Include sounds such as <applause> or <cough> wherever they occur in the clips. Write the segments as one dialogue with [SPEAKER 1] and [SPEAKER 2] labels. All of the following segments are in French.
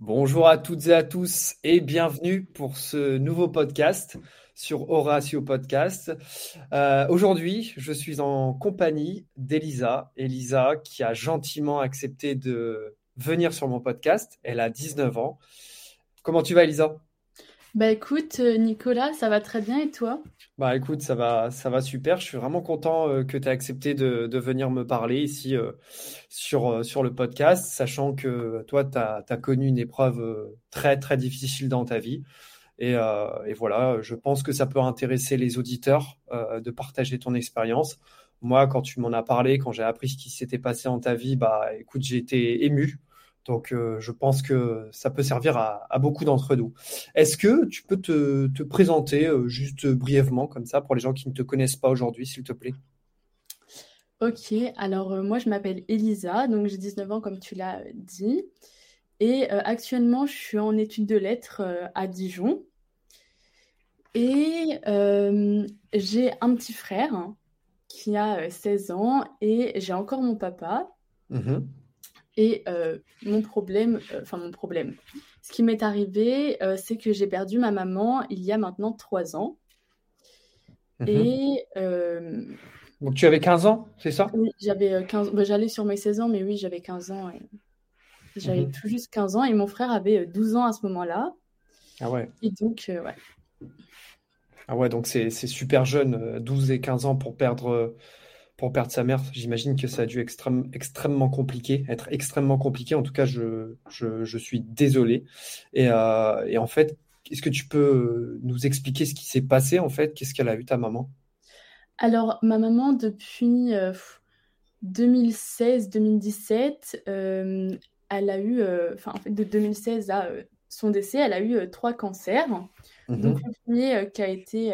[SPEAKER 1] Bonjour à toutes et à tous et bienvenue pour ce nouveau podcast sur Horatio Podcast. Euh, aujourd'hui, je suis en compagnie d'Elisa. Elisa qui a gentiment accepté de venir sur mon podcast. Elle a 19 ans. Comment tu vas Elisa?
[SPEAKER 2] Bah écoute, euh, Nicolas, ça va très bien et toi?
[SPEAKER 1] Bah écoute, ça va, ça va super. Je suis vraiment content euh, que tu aies accepté de, venir me parler ici euh, sur, le podcast, sachant que toi, tu as, connu une épreuve très, très difficile dans ta vie. Et, et voilà, je pense que ça peut intéresser les auditeurs de partager ton expérience. Moi, quand tu m'en as parlé, quand j'ai appris ce qui s'était passé dans ta vie, bah écoute, j'ai été ému. Donc, euh, je pense que ça peut servir à, à beaucoup d'entre nous. Est-ce que tu peux te, te présenter euh, juste brièvement, comme ça, pour les gens qui ne te connaissent pas aujourd'hui, s'il te plaît?
[SPEAKER 2] Ok, alors euh, moi je m'appelle Elisa, donc j'ai 19 ans comme tu l'as dit. Et actuellement je suis en études de lettres à Dijon. Et j'ai un petit frère hein, qui a euh, 16 ans et j'ai encore mon papa.
[SPEAKER 1] Mhm,
[SPEAKER 2] Et euh, mon problème, euh, enfin mon problème, ce qui m'est arrivé, euh, c'est que j'ai perdu ma maman il y a maintenant 3 ans.
[SPEAKER 1] mhm.
[SPEAKER 2] Et euh,
[SPEAKER 1] Donc, tu avais 15 ans, c'est ça?
[SPEAKER 2] oui, j'avais euh, 15, bah, j'allais sur mes 16 ans, mais oui, j'avais 15 ans. et J'avais
[SPEAKER 1] Mhm.
[SPEAKER 2] tout juste 15 ans et mon frère avait euh, 12 ans à ce moment-là.
[SPEAKER 1] Ah ouais.
[SPEAKER 2] Et donc, euh, ouais.
[SPEAKER 1] Ah ouais, donc c'est super jeune, euh, 12 et 15 ans pour perdre, euh, pour perdre sa mère. J'imagine que ça a dû extrême, extrêmement compliqué, être extrêmement compliqué. En tout cas, je, je, je suis désolé. Et, euh, et en fait, est-ce que tu peux nous expliquer ce qui s'est passé en fait? Qu'est-ce qu'elle a eu ta maman?
[SPEAKER 2] Alors, ma maman, depuis euh, 2016-2017, euh, elle a eu, euh, enfin, en fait, de 2016 à euh, son décès, elle a eu euh, trois cancers. Donc,
[SPEAKER 1] Mhm,
[SPEAKER 2] le premier euh, qui a été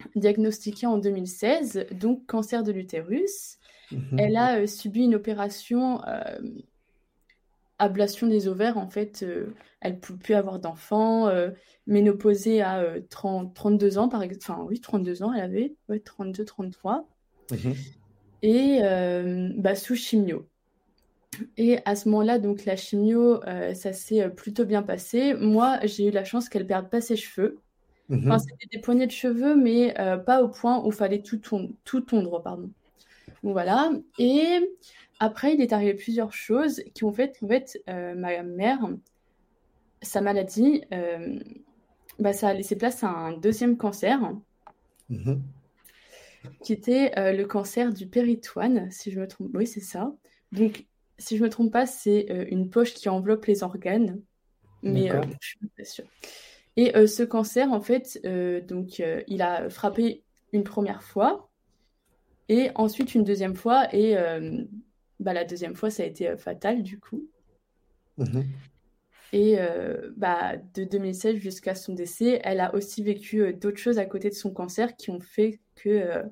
[SPEAKER 2] euh, diagnostiqué en 2016, donc cancer de l'utérus.
[SPEAKER 1] mhm,
[SPEAKER 2] Elle a euh, subi une opération euh, ablation des ovaires, en fait, euh, elle ne peut plus avoir d'enfants, ménopausée à euh, 30 32 ans, par exemple. Enfin, oui, 32 ans, elle avait, ouais, 32, 33,
[SPEAKER 1] mhm,
[SPEAKER 2] et bah, sous chimio. Et à ce moment-là, donc la chimio, ça s'est plutôt bien passé. Moi, j'ai eu la chance qu'elle perde pas ses cheveux. Enfin,
[SPEAKER 1] mhm.
[SPEAKER 2] c'était des poignées de cheveux, mais euh, pas au point où il fallait tout tondre, tout tondre, pardon. Donc voilà. Et après, il est arrivé plusieurs choses qui ont fait qu'en fait, euh, ma mère, sa maladie, euh, bah, ça a laissé place à un deuxième cancer,
[SPEAKER 1] mhm.
[SPEAKER 2] qui était euh, le cancer du péritoine, si je me trompe. Oui, c'est ça. Donc, si je me trompe pas, c'est une poche qui enveloppe les organes, mais je suis pas sûre. Et euh, ce cancer, en fait, euh, donc, euh, il a frappé une première fois, et ensuite une deuxième fois, et bah, la deuxième fois, ça a été fatal, du coup.
[SPEAKER 1] Mhm.
[SPEAKER 2] Et bah, de 2016 jusqu'à son décès, elle a aussi vécu d'autres choses à côté de son cancer qui ont fait que,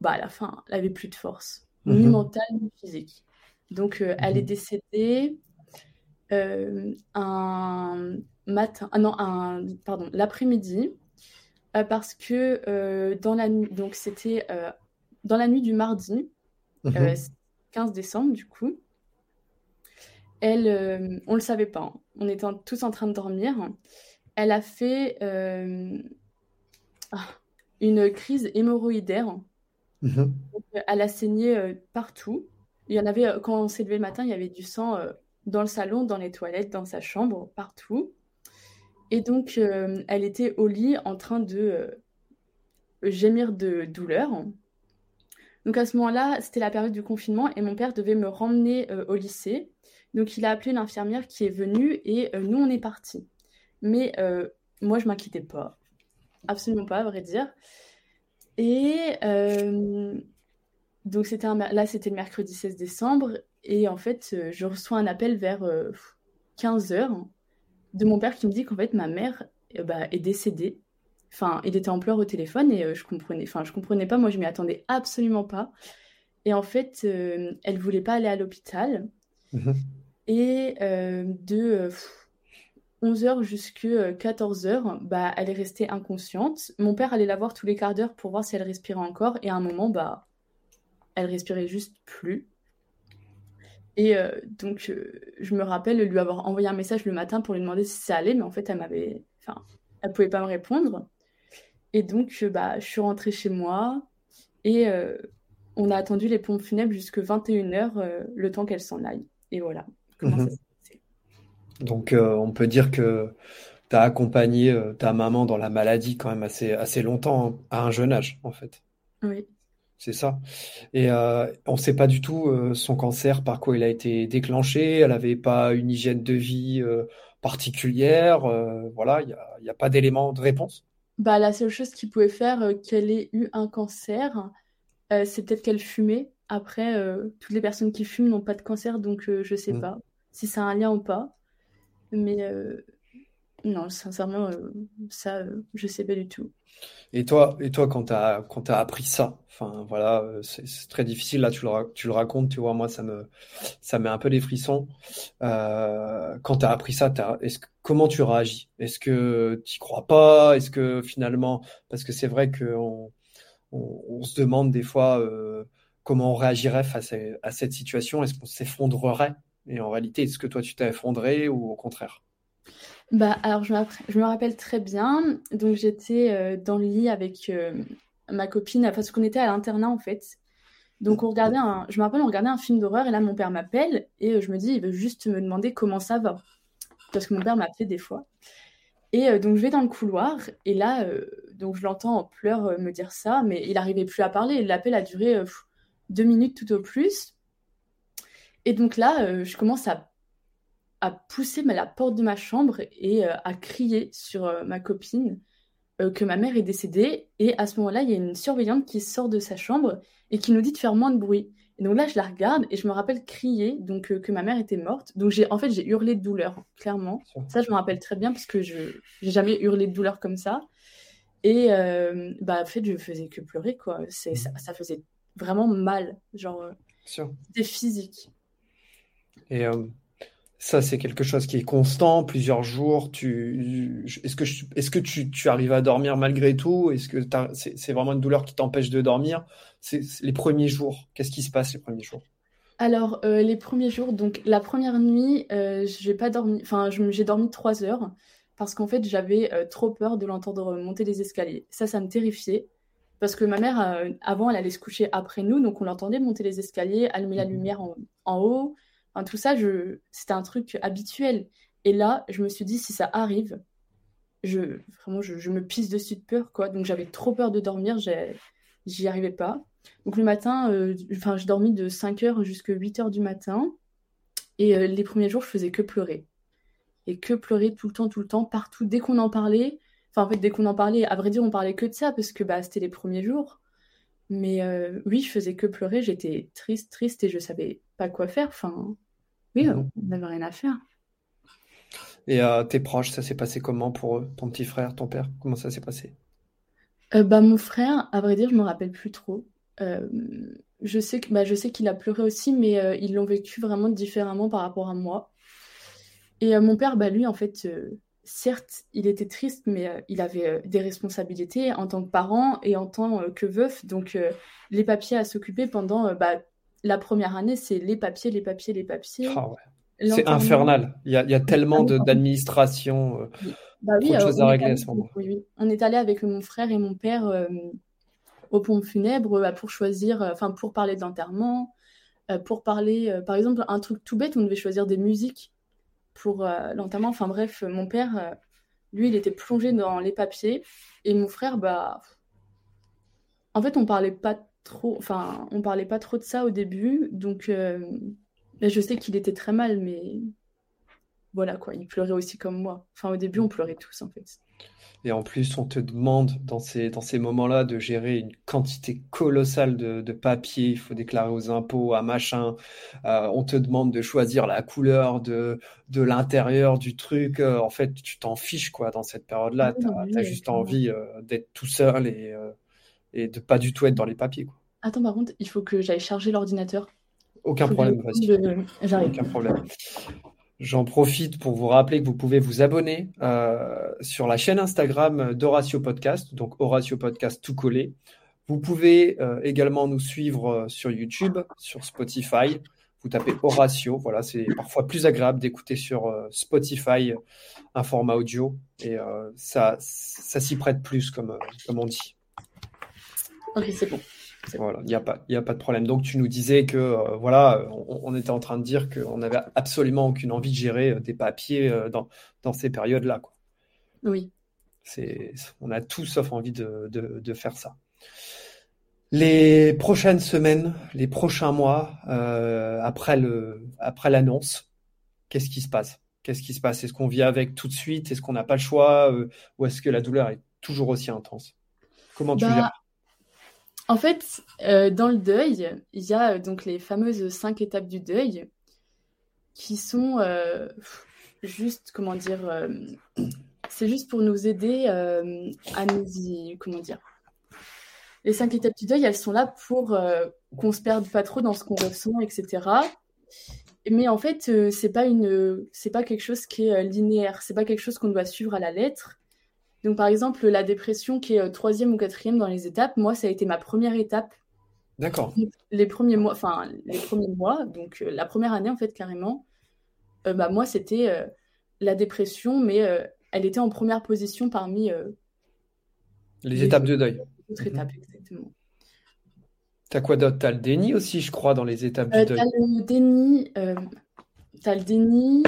[SPEAKER 2] bah, à la fin, elle avait plus de force, ni
[SPEAKER 1] Mhm.
[SPEAKER 2] mentale, ni physique. Donc, elle est
[SPEAKER 1] Mhm.
[SPEAKER 2] décédée euh, un matin, ah non, un, pardon, l'après-midi, euh, parce que euh, dans la nuit, donc c'était euh, dans la nuit du mardi,
[SPEAKER 1] Mhm.
[SPEAKER 2] 15 décembre, du coup, elle, on le savait pas, hein. on était en- tous en train de dormir. Elle a fait ah, une crise hémorroïdaire.
[SPEAKER 1] Mhm.
[SPEAKER 2] Donc, elle a saigné partout. Il y en avait, quand on s'est levé le matin, il y avait du sang dans le salon, dans les toilettes, dans sa chambre, partout. Et donc, euh, elle était au lit en train de euh, gémir de douleur. Donc, à ce moment-là, c'était la période du confinement et mon père devait me remmener euh, au lycée. Donc, il a appelé une infirmière qui est venue et nous, on est partis. Mais moi, je m'inquiétais pas. Absolument pas, à vrai dire. Et donc, c'était là, c'était le mercredi 16 décembre. Et en fait, je reçois un appel vers 15 heures de mon père qui me dit qu'en fait, ma mère euh, bah, est décédée. Enfin, il était en pleurs au téléphone et euh, je comprenais, enfin, je comprenais pas. Moi, je m'y attendais absolument pas. Et en fait, euh, elle voulait pas aller à l'hôpital.
[SPEAKER 1] Mhm.
[SPEAKER 2] Et euh, de 11h jusqu'à 14h, bah, elle est restée inconsciente. Mon père allait la voir tous les quarts d'heure pour voir si elle respirait encore. Et à un moment, bah, elle respirait juste plus. Et donc, je me rappelle lui avoir envoyé un message le matin pour lui demander si ça allait, mais en fait, elle m'avait, enfin, elle pouvait pas me répondre. Et donc, bah, je suis rentrée chez moi et on a attendu les pompes funèbres jusqu'à 21h, le temps qu'elles s'en aillent. Et voilà. Comment
[SPEAKER 1] mhm. Donc, on peut dire que tu as accompagné ta maman dans la maladie quand même assez, assez longtemps, hein, à un jeune âge, en fait.
[SPEAKER 2] Oui.
[SPEAKER 1] C'est ça. Et euh, on ne sait pas du tout euh, son cancer, par quoi il a été déclenché. Elle n'avait pas une hygiène de vie euh, particulière. voilà, il n'y a, pas d'élément de réponse.
[SPEAKER 2] Bah, la seule chose qui pouvait faire qu'elle ait eu un cancer, c'est peut-être qu'elle fumait. Après, toutes les personnes qui fument n'ont pas de cancer, donc je ne sais mm. pas si ça a un lien ou pas. Mais non, sincèrement, ça, je ne sais pas du tout.
[SPEAKER 1] Et toi, et toi quand tu as, appris ça, voilà, euh, c'est très difficile, là tu le, racontes, tu vois, moi ça me ça met un peu des frissons. Euh, quand tu as appris ça, est-ce comment tu réagis? Est-ce que tu crois pas? Est-ce que finalement, parce que c'est vrai qu'on on, se demande des fois euh, comment on réagirait face à, cette situation, est-ce qu'on s'effondrerait? Et en réalité, est-ce que toi tu t'es effondré ou au contraire?
[SPEAKER 2] Bah, alors, je, me rappelle très bien. Donc, j'étais euh, dans le lit avec euh, ma copine, parce qu'on était à l'internat en fait. Donc, on regardait un, je me rappelle, on regardait un film d'horreur et là, mon père m'appelle et euh, je me dis, il veut juste me demander comment ça va. Parce que mon père m'appelait des fois. Et donc, je vais dans le couloir et là, donc je l'entends en pleurs me dire ça, mais il n'arrivait plus à parler. L'appel a duré deux minutes tout au plus. Et donc là, je commence à à pousser la porte de ma chambre et euh, à crier sur euh, ma copine euh, que ma mère est décédée. Et à ce moment-là, il y a une surveillante qui sort de sa chambre et qui nous dit de faire moins de bruit. Et donc là, je la regarde et je me rappelle crier donc que ma mère était morte. Donc j'ai en fait j'ai hurlé de douleur, clairement. Ça, je me rappelle très bien parce que je n'ai jamais hurlé de douleur comme ça. Et bah en fait, je faisais que pleurer quoi. C'est ça, ça, faisait vraiment mal, genre c'était physique.
[SPEAKER 1] Et ça, c'est quelque chose qui est constant, plusieurs jours. Tu, est-ce que, est-ce que tu, tu, arrives à dormir malgré tout? Est-ce que c'est, vraiment une douleur qui t'empêche de dormir? C'est, les premiers jours. Qu'est-ce qui se passe les premiers jours?
[SPEAKER 2] Alors, euh, les premiers jours, donc la première nuit, euh, j'ai pas dormi. Enfin, j'ai dormi trois heures parce qu'en fait, j'avais euh, trop peur de l'entendre monter les escaliers. Ça, ça me terrifiait. Parce que ma mère, avant, elle allait se coucher après nous, donc on l'entendait monter les escaliers, allumer la mmh lumière en, en haut, tout ça, c'était un truc habituel. Et là, je me suis dit, si ça arrive, je, me pisse dessus de peur, quoi. Donc, j'avais trop peur de dormir, j'y arrivais pas. Donc, le matin, euh, enfin, je dormis de 5h jusqu'à 8h du matin. Et euh, les premiers jours, je faisais que pleurer. Et que pleurer tout le temps, tout le temps, partout. Dès qu'on en parlait, enfin, en fait, dès qu'on en parlait, à vrai dire, on parlait que de ça, parce que bah, c'était les premiers jours. Mais euh, oui, je faisais que pleurer, j'étais triste, triste, et je savais pas quoi faire. Enfin, oui, on n'avait rien à faire.
[SPEAKER 1] Et euh, tes proches, ça s'est passé comment pour eux? Ton petit frère, ton père Comment ça s'est passé?
[SPEAKER 2] Euh, bah, Mon frère, à vrai dire, je ne me rappelle plus trop. Euh, je sais que, bah, je sais qu'il a pleuré aussi, mais ils l'ont vécu vraiment différemment par rapport à moi. Et mon père, bah, lui, en fait, certes, il était triste, mais il avait des responsabilités en tant que parent et en tant que veuf. Donc, les papiers à s'occuper pendant bah, la première année, c'est les papiers, les papiers, les papiers.
[SPEAKER 1] Ah c'est infernal. Il y a, tellement d'administration, euh, bah oui, de choses à régler à ce moment.
[SPEAKER 2] Oui, On est allé avec mon frère et mon père euh, au pont funèbre euh, pour choisir, enfin pour parler d'enterrement, pour parler, par exemple, un truc tout bête, on devait choisir des musiques pour l'enterrement. Enfin bref, mon père, lui, il était plongé dans les papiers et mon frère, bah, en fait, on parlait pas trop, enfin, on parlait pas trop de ça au début, donc euh, je sais qu'il était très mal, mais voilà quoi, il pleurait aussi comme moi. Enfin, au début, on pleurait tous en fait.
[SPEAKER 1] Et en plus, on te demande dans ces, dans ces moments-là de gérer une quantité colossale de, de papiers. Il faut déclarer aux impôts, à machin. Euh, on te demande de choisir la couleur de, de l'intérieur du truc. Euh, en fait, tu t'en fiches quoi dans cette période-là. tu as, juste envie d'être tout seul et, et de pas du tout être dans les papiers. Quoi.
[SPEAKER 2] Attends, par contre, il faut que j'aille charger l'ordinateur.
[SPEAKER 1] Aucun problème, J'arrive. Aucun problème. J'en profite pour vous rappeler que vous pouvez vous abonner euh, sur la chaîne Instagram d'Horatio Podcast, donc Horatio Podcast tout collé. Vous pouvez euh, également nous suivre euh, sur YouTube, sur Spotify. Vous tapez Horatio. Voilà, c'est parfois plus agréable d'écouter sur Spotify un format audio et ça, ça s'y prête plus, comme, comme on dit.
[SPEAKER 2] Ok, c'est bon.
[SPEAKER 1] Voilà, il n'y a, pas, a pas de problème. Donc, tu nous disais que, euh, voilà, on, était en train de dire qu'on n'avait absolument aucune envie de gérer euh, des papiers euh, dans, dans ces périodes-là.
[SPEAKER 2] Oui.
[SPEAKER 1] On a tout sauf envie de, de, faire ça. Les prochaines semaines, les prochains mois, après l'annonce, qu'est-ce qui se passe? Qu'est-ce qui se passe? Est-ce qu'on vit avec tout de suite? Est-ce qu'on n'a pas le choix? Ou est-ce que la douleur est toujours aussi intense? Comment tu bah,
[SPEAKER 2] en fait, euh, dans le deuil, il y a euh, donc les fameuses cinq étapes du deuil qui sont euh, juste, comment dire, c'est juste pour nous aider à nous y, comment dire. Les cinq étapes du deuil, elles sont là pour qu'on se perde pas trop dans ce qu'on ressent, etc. Mais en fait, c'est pas une, c'est pas quelque chose qui est linéaire, c'est pas quelque chose qu'on doit suivre à la lettre. Donc, par exemple, la dépression qui est euh, troisième ou quatrième dans les étapes, moi, ça a été ma première étape.
[SPEAKER 1] D'accord.
[SPEAKER 2] Les premiers mois, enfin, les premiers mois, donc euh, la première année, en fait, carrément, euh, bah, moi, c'était la dépression, mais elle était en première position parmi.
[SPEAKER 1] les, étapes de deuil.
[SPEAKER 2] Autres étapes, exactement.
[SPEAKER 1] T'as quoi d'autre? T'as le déni aussi, je crois, dans les étapes du deuil.
[SPEAKER 2] T'as le déni. T'as le déni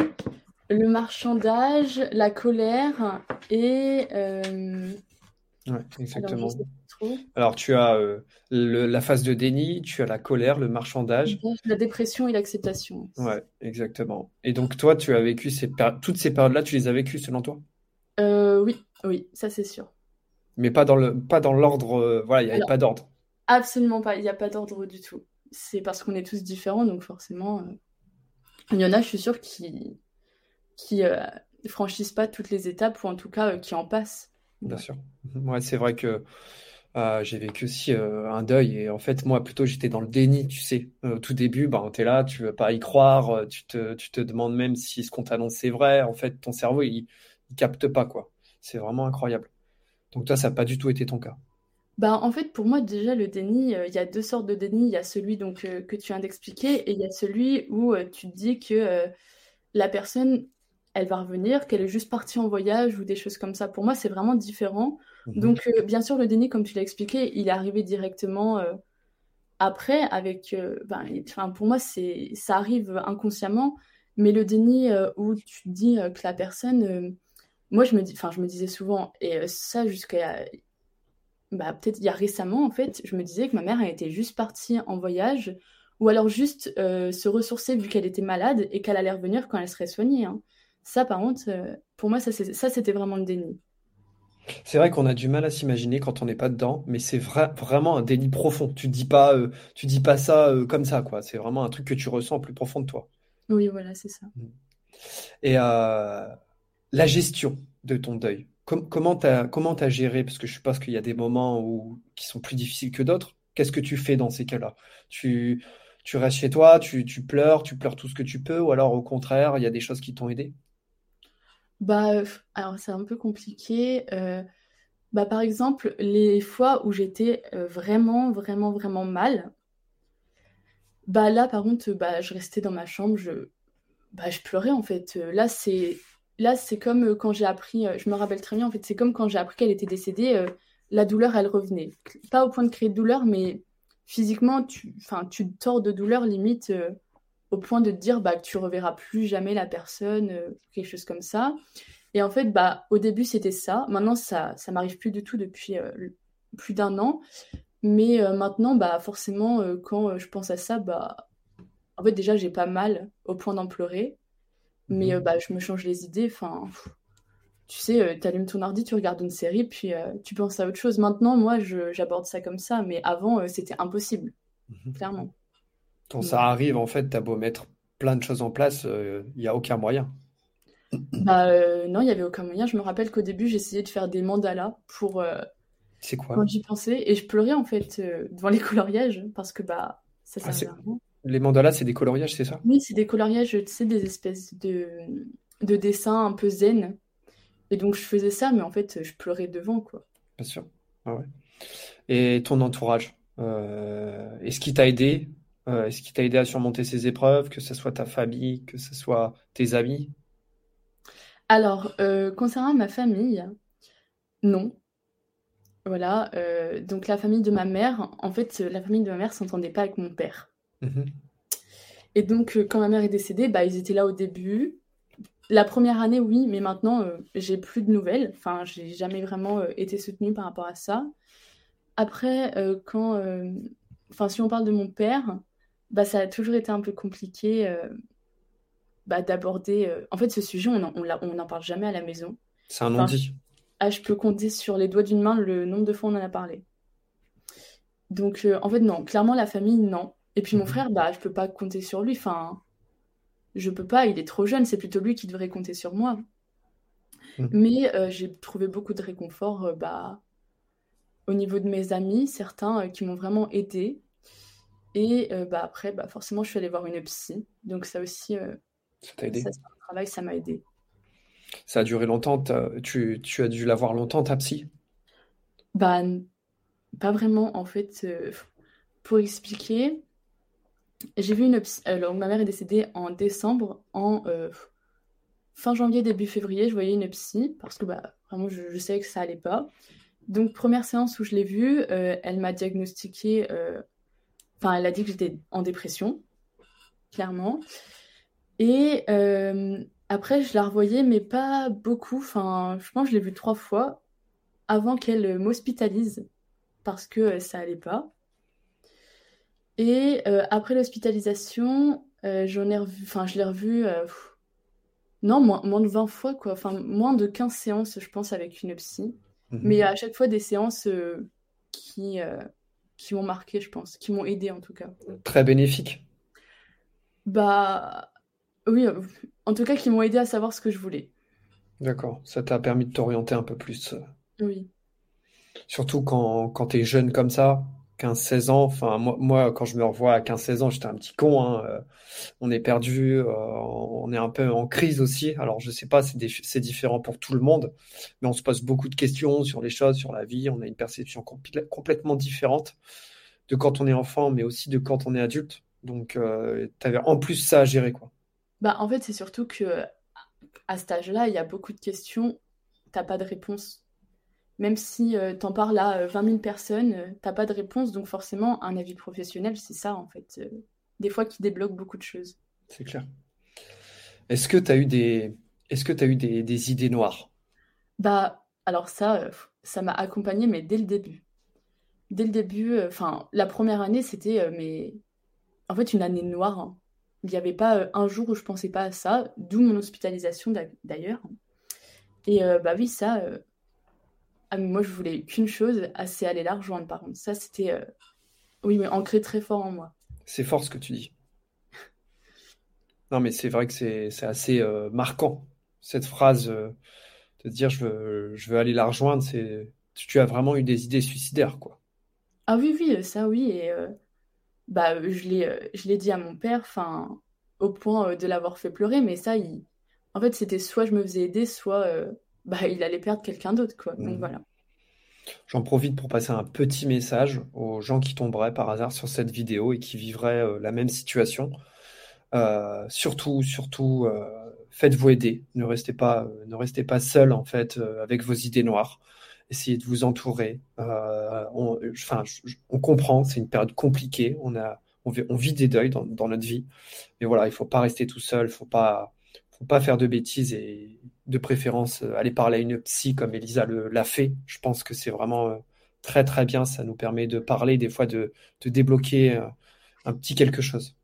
[SPEAKER 2] le marchandage, la colère et. Euh,
[SPEAKER 1] ouais, exactement. Alors, tu as euh, la phase de déni, tu as la colère, le marchandage.
[SPEAKER 2] La dépression et l'acceptation.
[SPEAKER 1] Ouais, exactement. Et donc, toi, tu as vécu ces toutes ces périodes-là, tu les as vécues selon toi?
[SPEAKER 2] Euh, Oui, oui, ça c'est sûr.
[SPEAKER 1] Mais pas dans le pas dans l'ordre. voilà, il n'y avait pas d'ordre.
[SPEAKER 2] Absolument pas, il n'y a pas d'ordre du tout. C'est parce qu'on est tous différents, donc forcément. Il y en a, je suis sûre, qui, qui euh, franchissent pas toutes les étapes ou en tout cas euh, qui en passent.
[SPEAKER 1] Bien sûr. Ouais, c'est vrai que euh, j'ai vécu aussi un deuil et en fait moi plutôt j'étais dans le déni, tu sais. au tout début, ben, tu es là, tu veux pas y croire, tu te, tu te demandes même si ce qu'on t'annonce c'est vrai. En fait, ton cerveau il, il capte pas quoi. C'est vraiment incroyable. Donc toi, ça n'a pas du tout été ton cas.
[SPEAKER 2] Bah, en fait, pour moi, déjà, le déni, il y a deux sortes de déni. Il y a celui donc, que tu viens d'expliquer et il y a celui où tu te dis que la personne, elle va revenir, qu'elle est juste partie en voyage ou des choses comme ça. Pour moi, c'est vraiment différent. Mhm. Donc, euh, bien sûr, le déni, comme tu l'as expliqué, il est arrivé directement euh, après. Avec, euh, ben, pour moi, c'est, ça arrive inconsciemment. Mais le déni où tu dis que la personne, moi, je me dis, enfin, je me disais souvent, et ça jusqu'à, bah, peut-être il y a récemment, en fait, je me disais que ma mère elle était juste partie en voyage ou alors juste se ressourcer vu qu'elle était malade et qu'elle allait revenir quand elle serait soignée. Hein. Ça, par contre, euh, pour moi, ça, c'était vraiment le déni.
[SPEAKER 1] C'est vrai qu'on a du mal à s'imaginer quand on n'est pas dedans, mais c'est vraiment un déni profond. Tu dis pas, euh, tu dis pas ça euh, comme ça, quoi. C'est vraiment un truc que tu ressens plus profond de toi.
[SPEAKER 2] Oui, voilà, c'est ça. Mm.
[SPEAKER 1] Et la gestion de ton deuil, comment tu as, comment as géré? Parce que je suppose qu'il y a des moments où, qui sont plus difficiles que d'autres. Qu'est-ce que tu fais dans ces cas-là? Tu, tu restes chez toi, tu, tu pleures, tu pleures tout ce que tu peux, ou alors au contraire, il y a des choses qui t'ont aidé?
[SPEAKER 2] Bah, alors c'est un peu compliqué. Euh, bah, par exemple, les fois où j'étais euh, vraiment, vraiment, vraiment mal, bah là, par contre, bah, je restais dans ma chambre, je, bah, je pleurais en fait. Là, c'est, là, c'est comme quand j'ai appris, je me rappelle très bien, en fait, c'est comme quand j'ai appris qu'elle était décédée, la douleur, elle revenait. Pas au point de créer de douleur, mais physiquement, tu, tu tords de douleur limite au point de te dire bah, que tu reverras plus jamais la personne, euh, quelque chose comme ça. Et en fait, bah, au début, c'était ça. Maintenant, ça ça m'arrive plus du tout depuis euh, plus d'un an. Mais euh, maintenant, bah, forcément, quand je pense à ça, bah, en fait, déjà, j'ai pas mal au point d'en pleurer. Mais mhm. bah, je me change les idées. Enfin, tu sais, tu allumes ton ordi, tu regardes une série, puis tu penses à autre chose. Maintenant, moi, j'aborde ça comme ça. Mais avant, c'était impossible, mhm. clairement.
[SPEAKER 1] Quand ça arrive, en fait, t'as beau mettre plein de choses en place, il euh, n'y a aucun moyen. <clears throat>
[SPEAKER 2] Bah euh, non, il n'y avait aucun moyen. Je me rappelle qu'au début, j'essayais de faire des mandalas pour. Euh,
[SPEAKER 1] c'est quoi?
[SPEAKER 2] Quand j'y pensais. Et je pleurais en fait devant les <laughs> coloriages parce que bah ça ah, à rien.
[SPEAKER 1] Les mandalas, c'est des coloriages, c'est ça?
[SPEAKER 2] Oui, c'est des coloriages, tu sais, des espèces de, de dessins un peu zen. Et donc je faisais ça, mais en fait, je pleurais devant, quoi.
[SPEAKER 1] Bien sûr. Ah ouais. Et ton entourage, est-ce qu'il t'a aidé? Est-ce qu'il t'a aidé à surmonter ces épreuves, que ce soit ta famille, que ce soit tes amis?
[SPEAKER 2] Alors, concernant ma famille, non. Voilà, donc la famille de ma mère, en fait, la famille de ma mère s'entendait pas avec mon père.
[SPEAKER 1] Mmh
[SPEAKER 2] Et donc, quand ma mère est décédée, bah, ils étaient là au début. La première année, oui, mais maintenant, j'ai plus de nouvelles. Enfin, j'ai jamais vraiment été soutenue par rapport à ça. Après, quand, enfin, si on parle de mon père, bah, ça a toujours été un peu compliqué bah, d'aborder. En fait, ce sujet, on n'en parle jamais à la maison.
[SPEAKER 1] C'est un non-dit.
[SPEAKER 2] Ah, je peux compter sur les doigts d'une main le nombre de fois on en a parlé. Donc, en fait, non. Clairement, la famille, non. Et puis mon mhm. frère, bah, je peux pas compter sur lui. Enfin, je peux pas. Il est trop jeune. C'est plutôt lui qui devrait compter sur moi. Mhm. Mais j'ai trouvé beaucoup de réconfort, bah, au niveau de mes amis, certains qui m'ont vraiment aidé. Et bah, après, bah, forcément, je suis allée voir une psy. Donc ça aussi,
[SPEAKER 1] ça t'a aidé?
[SPEAKER 2] Ça, travail, ça m'a aidé.
[SPEAKER 1] Ça a duré longtemps. Tu, tu, as dû la voir longtemps, ta psy?
[SPEAKER 2] Bah, pas vraiment. En fait, pour expliquer, j'ai vu une psy. Alors, ma mère est décédée en décembre. En fin janvier, début février, je voyais une psy parce que bah, vraiment, je, je savais que ça allait pas. Donc, première séance où je l'ai vue, elle m'a diagnostiqué. Enfin, elle a dit que j'étais en dépression, clairement. Et euh, après, je la revoyais, mais pas beaucoup. Enfin, je pense que je l'ai vue trois fois avant qu'elle m'hospitalise parce que euh, ça allait pas. Et euh, après l'hospitalisation, j'en ai revu, enfin, je l'ai revue, non, moins, moins, de 20 fois, quoi. Enfin, moins de 15 séances, je pense, avec une psy. Mhm. Mais à chaque fois, des séances qui, qui m'ont marqué, je pense, qui m'ont aidé en tout cas.
[SPEAKER 1] Très bénéfique.
[SPEAKER 2] Bah, oui, en tout cas, qui m'ont aidé à savoir ce que je voulais.
[SPEAKER 1] D'accord, ça t'a permis de t'orienter un peu plus. Euh.
[SPEAKER 2] Oui.
[SPEAKER 1] Surtout quand, quand tu es jeune comme ça, 15-16 ans. Enfin, moi, moi, quand je me revois à 15-16 ans, j'étais un petit con. Hein, euh, on est perdu, on est un peu en crise aussi. Alors, je sais pas, c'est différent pour tout le monde, mais on se pose beaucoup de questions sur les choses, sur la vie. On a une perception complètement différente de quand on est enfant, mais aussi de quand on est adulte. Donc, avais en plus ça à gérer, quoi.
[SPEAKER 2] Bah, en fait, c'est surtout que à cet âge-là, il y a beaucoup de questions, t'as pas de réponse. Même si euh, t'en parles à 20 euh, 000 personnes, euh, t'as pas de réponse, donc forcément, un avis professionnel, c'est ça, en fait. des fois, qui débloque beaucoup de choses.
[SPEAKER 1] C'est clair. Est-ce que tu as eu des, est-ce que as eu des, des idées noires?
[SPEAKER 2] Bah, alors ça, ça m'a accompagné, mais dès le début. Dès le début, enfin, la première année, c'était, mais en fait, une année noire. Hein. Il n'y avait pas euh, un jour où je pensais pas à ça, d'où mon hospitalisation d'ailleurs. Et euh, bah oui, ça, euh, ah, moi je voulais qu'une chose, assez aller la rejoindre par contre. Ça, c'était, oui, mais ancré très fort en moi.
[SPEAKER 1] C'est fort ce que tu dis. Non, mais c'est vrai que c'est assez marquant, cette phrase de dire je veux, je veux aller la rejoindre. Tu as vraiment eu des idées suicidaires, quoi.
[SPEAKER 2] Ah oui, oui, ça oui. Et bah, je l'ai, euh, dit à mon père, enfin, au point euh, de l'avoir fait pleurer, mais ça, il... en fait, c'était soit je me faisais aider, soit euh, bah, il allait perdre quelqu'un d'autre, quoi. Donc mmh. voilà.
[SPEAKER 1] J'en profite pour passer un petit message aux gens qui tomberaient par hasard sur cette vidéo et qui vivraient la même situation. surtout, surtout, faites-vous aider. Ne restez pas, ne restez pas seul en fait avec vos idées noires essayez de vous entourer. Euh, on, enfin, on comprend, c'est une période compliquée. On a, on vit, on vit des deuils dans, dans, notre vie, mais voilà, il faut pas rester tout seul, faut pas, faut pas faire de bêtises et de préférence euh, aller parler à une psy comme Elisa l'a fait. Je pense que c'est vraiment euh, très très bien. Ça nous permet de parler, des fois de, débloquer un petit quelque chose.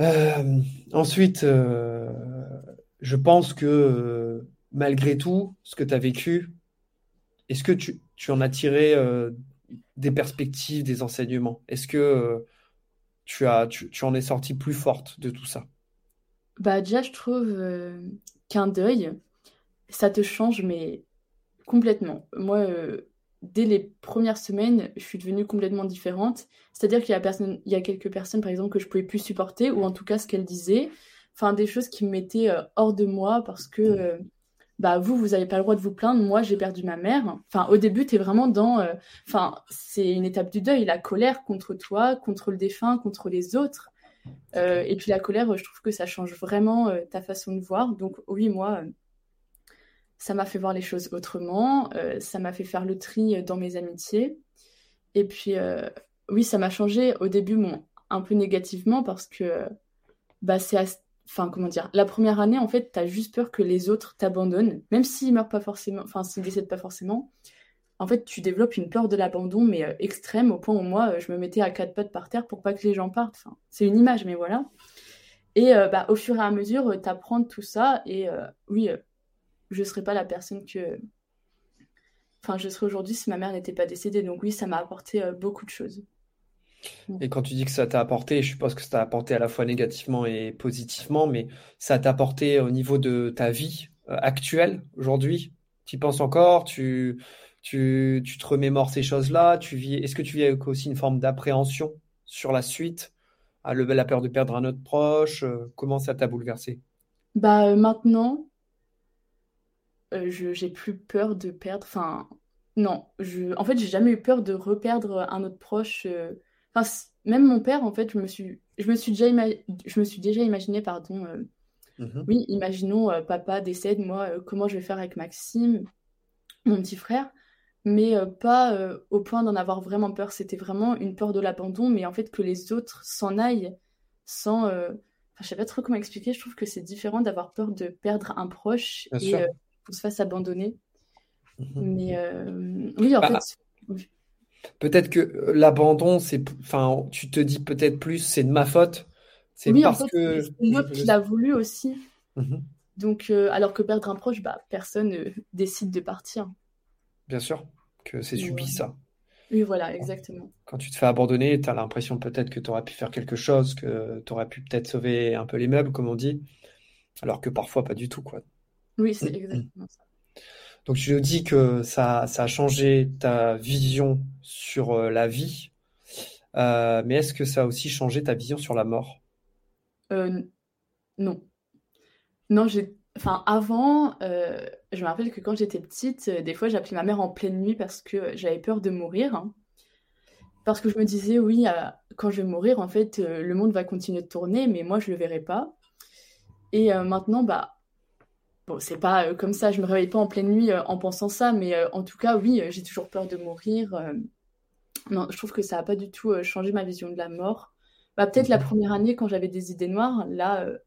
[SPEAKER 1] Euh, ensuite, euh, je pense que malgré tout, ce que tu as vécu, est-ce que tu, en as tiré euh, des perspectives, des enseignements? Est-ce que euh, tu, tu, en es sorti plus forte de tout ça?
[SPEAKER 2] Bah déjà, je trouve euh, qu'un deuil, ça te change, mais complètement. Moi, dès les premières semaines, je suis devenue complètement différente. C'est-à-dire qu'il y a, personne, il y a quelques personnes, par exemple, que je pouvais plus supporter, ou en tout cas ce qu'elles disaient. Enfin, des choses qui me mettaient hors de moi parce que bah vous, vous n'avez pas le droit de vous plaindre, moi j'ai perdu ma mère. Enfin, au début, tu es vraiment dans... euh, Enfin, c'est une étape du deuil, la colère contre toi, contre le défunt, contre les autres. Euh, et puis la colère, je trouve que ça change vraiment euh, ta façon de voir. Donc oui, moi, euh, ça m'a fait voir les choses autrement, ça m'a fait faire le tri dans mes amitiés. Et puis, oui, ça m'a changé au début, bon, un peu négativement parce que, bah, c'est, enfin, comment dire, la première année, en fait, t'as juste peur que les autres t'abandonnent, même s'ils meurent pas forcément, enfin, s'ils décèdent pas forcément. En fait, tu développes une peur de l'abandon, mais euh, extrême, au point où moi, euh, je me mettais à quatre pattes par terre pour pas que les gens partent. C'est une image, mais voilà. Et euh, bah, au fur et à mesure, t'apprends de tout ça, et oui, je serais pas la personne que, enfin, je serais aujourd'hui si ma mère n'était pas décédée. Donc oui, ça m'a apporté beaucoup de choses.
[SPEAKER 1] Et quand tu dis que ça t'a apporté, je suppose que ça t'a apporté à la fois négativement et positivement, mais ça t'a apporté au niveau de ta vie actuelle, aujourd'hui? Tu y penses encore, tu, tu, tu te remémores ces choses-là, tu vis, est-ce que tu vis avec aussi une forme d'appréhension sur la suite, à la peur de perdre un autre proche, euh, comment ça t'a bouleversé?
[SPEAKER 2] Bah euh, maintenant, euh, je j'ai plus peur de perdre. Enfin, non, je, en fait, j'ai jamais eu peur de reperdre un autre proche. euh. Enfin, même mon père, en fait, je me suis, je me suis déjà, ima- je me suis déjà imaginé, pardon.
[SPEAKER 1] Mhm.
[SPEAKER 2] oui, imaginons, papa décède, moi, comment je vais faire avec Maxime, mon petit frère, mais euh, pas euh, au point d'en avoir vraiment peur. C'était vraiment une peur de l'abandon, mais en fait que les autres s'en aillent sans. euh, Enfin, je sais pas trop comment expliquer. Je trouve que c'est différent d'avoir peur de perdre un proche
[SPEAKER 1] Bien
[SPEAKER 2] et qu'on se fasse abandonner.
[SPEAKER 1] Mhm.
[SPEAKER 2] Mais euh, oui, en fait,
[SPEAKER 1] Bah,
[SPEAKER 2] oui,
[SPEAKER 1] peut-être que l'abandon, c'est, enfin, tu te dis peut-être plus, c'est de ma faute, c'est
[SPEAKER 2] Oui, en
[SPEAKER 1] parce
[SPEAKER 2] fait,
[SPEAKER 1] que
[SPEAKER 2] c'est l'autre qui l'a voulu aussi. Donc, euh, alors que perdre un proche, bah, personne euh, <laughs> décide de partir.
[SPEAKER 1] Bien sûr que c'est subi ça.
[SPEAKER 2] oui, voilà, exactement.
[SPEAKER 1] Quand tu te fais abandonner, tu as l'impression peut-être que tu aurais pu faire quelque chose, que tu aurais pu peut-être sauver un peu les meubles, comme on dit, alors que parfois pas du tout, quoi.
[SPEAKER 2] Oui, c'est exactement ça.
[SPEAKER 1] Donc tu nous dis que ça, ça a changé ta vision sur euh, la vie, euh, mais est-ce que ça a aussi changé ta vision sur la mort?
[SPEAKER 2] Euh, non. Non, j'ai... Enfin, avant, euh, je me rappelle que quand j'étais petite, euh, des fois, j'appelais ma mère en pleine nuit parce que j'avais peur de mourir. hein. Parce que je me disais, oui, euh, quand je vais mourir, en fait, euh, le monde va continuer de tourner, mais moi, je le verrai pas. Et euh, maintenant, bah, bon, c'est pas euh, comme ça, je me réveille pas en pleine nuit euh, en pensant ça, mais euh, en tout cas, oui, euh, j'ai toujours peur de mourir. euh. Non, je trouve que ça a pas du tout euh, changé ma vision de la mort. Bah, peut-être la
[SPEAKER 1] Mhm.
[SPEAKER 2] première année, quand j'avais des idées noires, là... euh,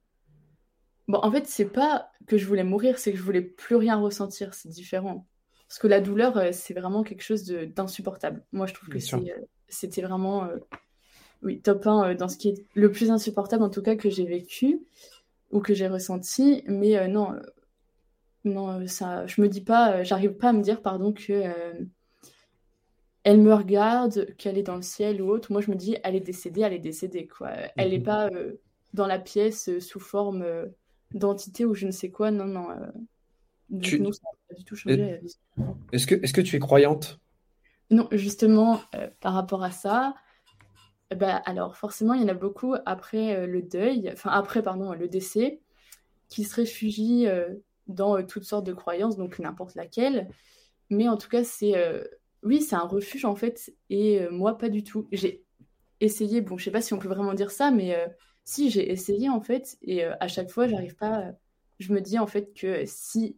[SPEAKER 2] Bon, en fait, c'est pas que je voulais mourir, c'est que je voulais plus rien ressentir, c'est différent. Parce que la douleur, euh, c'est vraiment quelque chose d'insupportable. Moi, je trouve que euh, c'était vraiment, euh, oui, top 1 euh, dans ce qui est le plus insupportable, en tout cas, que j'ai vécu ou que j'ai ressenti. Mais non, non, ça, je me dis pas, j'arrive pas à me dire, pardon, que elle me regarde, qu'elle est dans le ciel ou autre. Moi, je me dis, elle est décédée, elle est décédée, quoi. Elle n'est
[SPEAKER 1] Mhm.
[SPEAKER 2] pas dans la pièce sous forme d'entité ou je ne sais quoi. Non, non. euh. Donc,
[SPEAKER 1] Tu,
[SPEAKER 2] non, ça n'a pas du tout changé.
[SPEAKER 1] est-
[SPEAKER 2] vision.
[SPEAKER 1] est-ce que, est-ce que tu es croyante?
[SPEAKER 2] Non, justement, euh, par rapport à ça, euh, bah, alors forcément, il y en a beaucoup après euh, le deuil, enfin après, pardon, le décès, qui se réfugient euh, dans euh, toutes sortes de croyances, donc n'importe laquelle. Mais en tout cas, c'est euh, oui, c'est un refuge en fait, et euh, moi pas du tout. J'ai essayé, bon, je sais pas si on peut vraiment dire ça, mais euh, si j'ai essayé en fait, et euh, à chaque fois, j'arrive pas. euh, je me dis en fait que si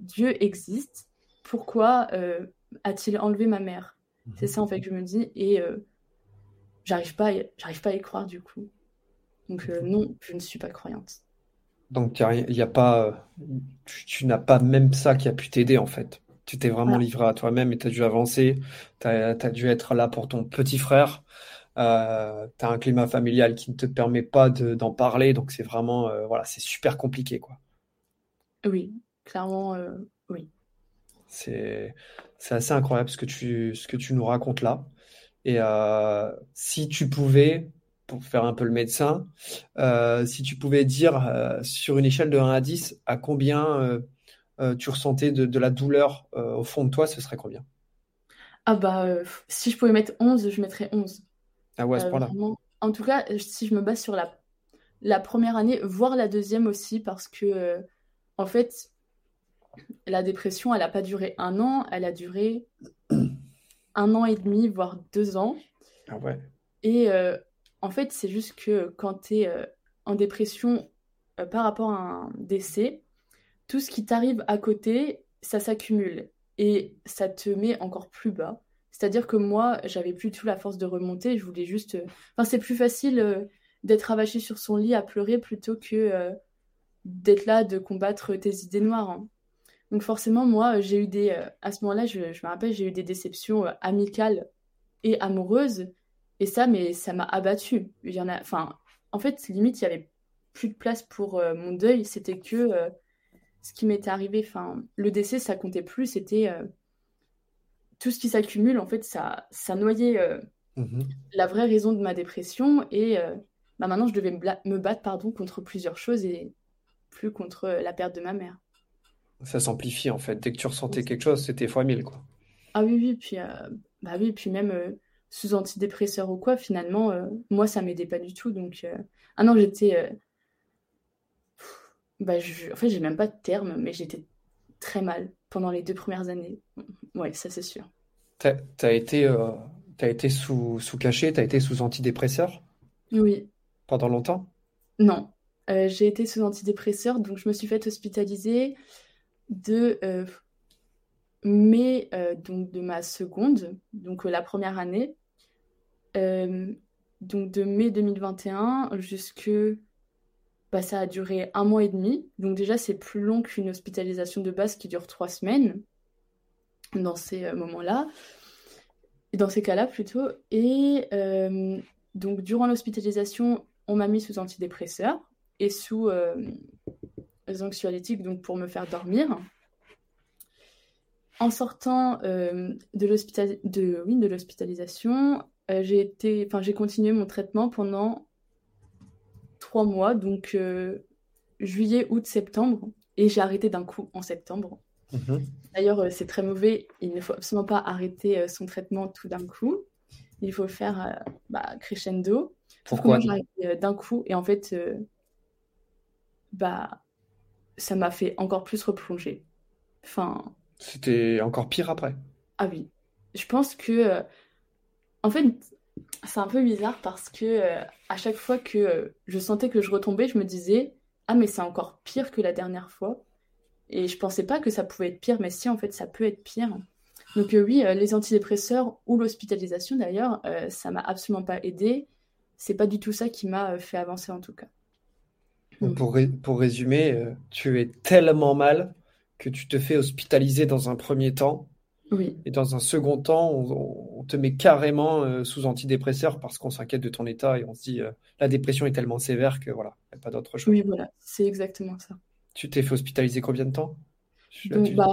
[SPEAKER 2] Dieu existe, pourquoi euh, a-t-il enlevé ma mère? C'est
[SPEAKER 1] Mhm.
[SPEAKER 2] ça en fait que je me dis, et euh, j'arrive pas, à y- j'arrive pas à y croire du coup. Donc
[SPEAKER 1] Mhm.
[SPEAKER 2] non, je ne suis pas croyante.
[SPEAKER 1] Donc il y a, pas, tu, tu n'as pas même ça qui a pu t'aider en fait. Tu t'es vraiment
[SPEAKER 2] Voilà.
[SPEAKER 1] livré à toi-même et tu as dû avancer. Tu as, dû être là pour ton petit frère. Euh, tu as un climat familial qui ne te permet pas de- d'en parler. Donc c'est vraiment, euh, voilà, c'est super compliqué quoi.
[SPEAKER 2] Oui, clairement, euh, oui.
[SPEAKER 1] C'est, c'est assez incroyable ce que tu, ce que tu nous racontes là. Et euh, si tu pouvais, pour faire un peu le médecin, si tu pouvais dire sur une échelle de 1 à 10, à combien tu ressentais de, de la douleur au fond de toi, ce serait combien?
[SPEAKER 2] Ah bah, si je pouvais mettre 11, je mettrais 11.
[SPEAKER 1] Ah ouais, à ce
[SPEAKER 2] Euh,
[SPEAKER 1] point-là.
[SPEAKER 2] En tout cas, euh, si je me base sur la, la première année, voire la deuxième aussi, parce que, euh, en fait, la dépression, elle n'a pas duré un an, elle a duré <clears throat> un an et demi, voire deux ans.
[SPEAKER 1] Ah ouais.
[SPEAKER 2] Et euh, en fait, c'est juste que quand tu es euh, en dépression euh, par rapport à un décès, tout ce qui t'arrive à côté, ça s'accumule et ça te met encore plus bas. C'est-à-dire que moi, j'avais plus tout la force de remonter, je voulais juste... Enfin, c'est plus facile d'être ravaché sur son lit à pleurer plutôt que d'être là, de combattre tes idées noires. Hein. Donc forcément, moi, j'ai eu des... à ce moment-là, je, me rappelle, j'ai eu des déceptions amicales et amoureuses et ça, mais ça m'a abattu. Il en a, enfin, en fait, limite, il y avait plus de place pour euh, mon deuil. C'était que euh, ce qui m'était arrivé. Enfin, le décès, ça comptait plus. C'était euh, tout ce qui s'accumule. En fait, ça, ça noyait mmh la vraie raison de ma dépression. Et bah, maintenant, je devais me, battre, pardon, contre plusieurs choses et plus contre la perte de ma mère.
[SPEAKER 1] Ça s'amplifie en fait. Dès que tu ressentais quelque chose, c'était fois mille, quoi.
[SPEAKER 2] Ah oui, oui, puis bah oui, puis même sous antidépresseur ou quoi, finalement, euh, moi, ça m'aidait pas du tout. Donc, euh, ah non, j'étais. Euh, bah, je... En fait, j'ai même pas de terme, mais j'étais très mal pendant les deux premières années. Ouais, ça, c'est sûr.
[SPEAKER 1] T'as as été, as été sous, sous cachet, t'as été sous antidépresseur?
[SPEAKER 2] Oui.
[SPEAKER 1] Pendant longtemps?
[SPEAKER 2] Non. j'ai été sous antidépresseur, donc je me suis fait hospitaliser de mai donc de ma seconde, donc la première année, euh, donc de mai 2021 jusque bah, ça a duré un mois et demi. Donc déjà c'est plus long qu'une hospitalisation de base qui dure trois semaines dans ces euh, moments-là, dans ces cas-là plutôt. Et euh, donc durant l'hospitalisation, on m'a mis sous antidépresseurs et sous euh, anxiolytiques donc pour me faire dormir. En sortant de l'hospitalisation, enfin, j'ai continué mon traitement pendant trois mois, donc euh, juillet, août, septembre, et j'ai arrêté d'un coup en septembre. Mhm. D'ailleurs, euh, c'est très mauvais. Il ne faut absolument pas arrêter son traitement tout d'un coup. Il faut faire bah, crescendo.
[SPEAKER 1] Pourquoi
[SPEAKER 2] J'ai arrêté d'un coup, et en fait, bah, ça m'a fait encore plus replonger. Enfin.
[SPEAKER 1] C'était encore pire après.
[SPEAKER 2] Ah oui. Je pense que en fait, c'est un peu bizarre parce que euh, à chaque fois que euh, je sentais que je retombais, je me disais ah mais c'est encore pire que la dernière fois. Et je pensais pas que ça pouvait être pire, mais si en fait ça peut être pire. Donc euh, oui, les antidépresseurs ou l'hospitalisation d'ailleurs, ça m'a absolument pas aidé. C'est pas du tout ça qui m'a fait avancer en tout cas.
[SPEAKER 1] Pour, pour résumer, tu es tellement mal que tu te fais hospitaliser dans un premier temps
[SPEAKER 2] oui.
[SPEAKER 1] Et dans un second temps, on, te met carrément euh, sous antidépresseur parce qu'on s'inquiète de ton état et on se dit euh, la dépression est tellement sévère que voilà, il n'y a pas d'autre chose.
[SPEAKER 2] Oui, voilà, c'est exactement ça.
[SPEAKER 1] Tu t'es fait hospitaliser combien de temps?
[SPEAKER 2] Bah,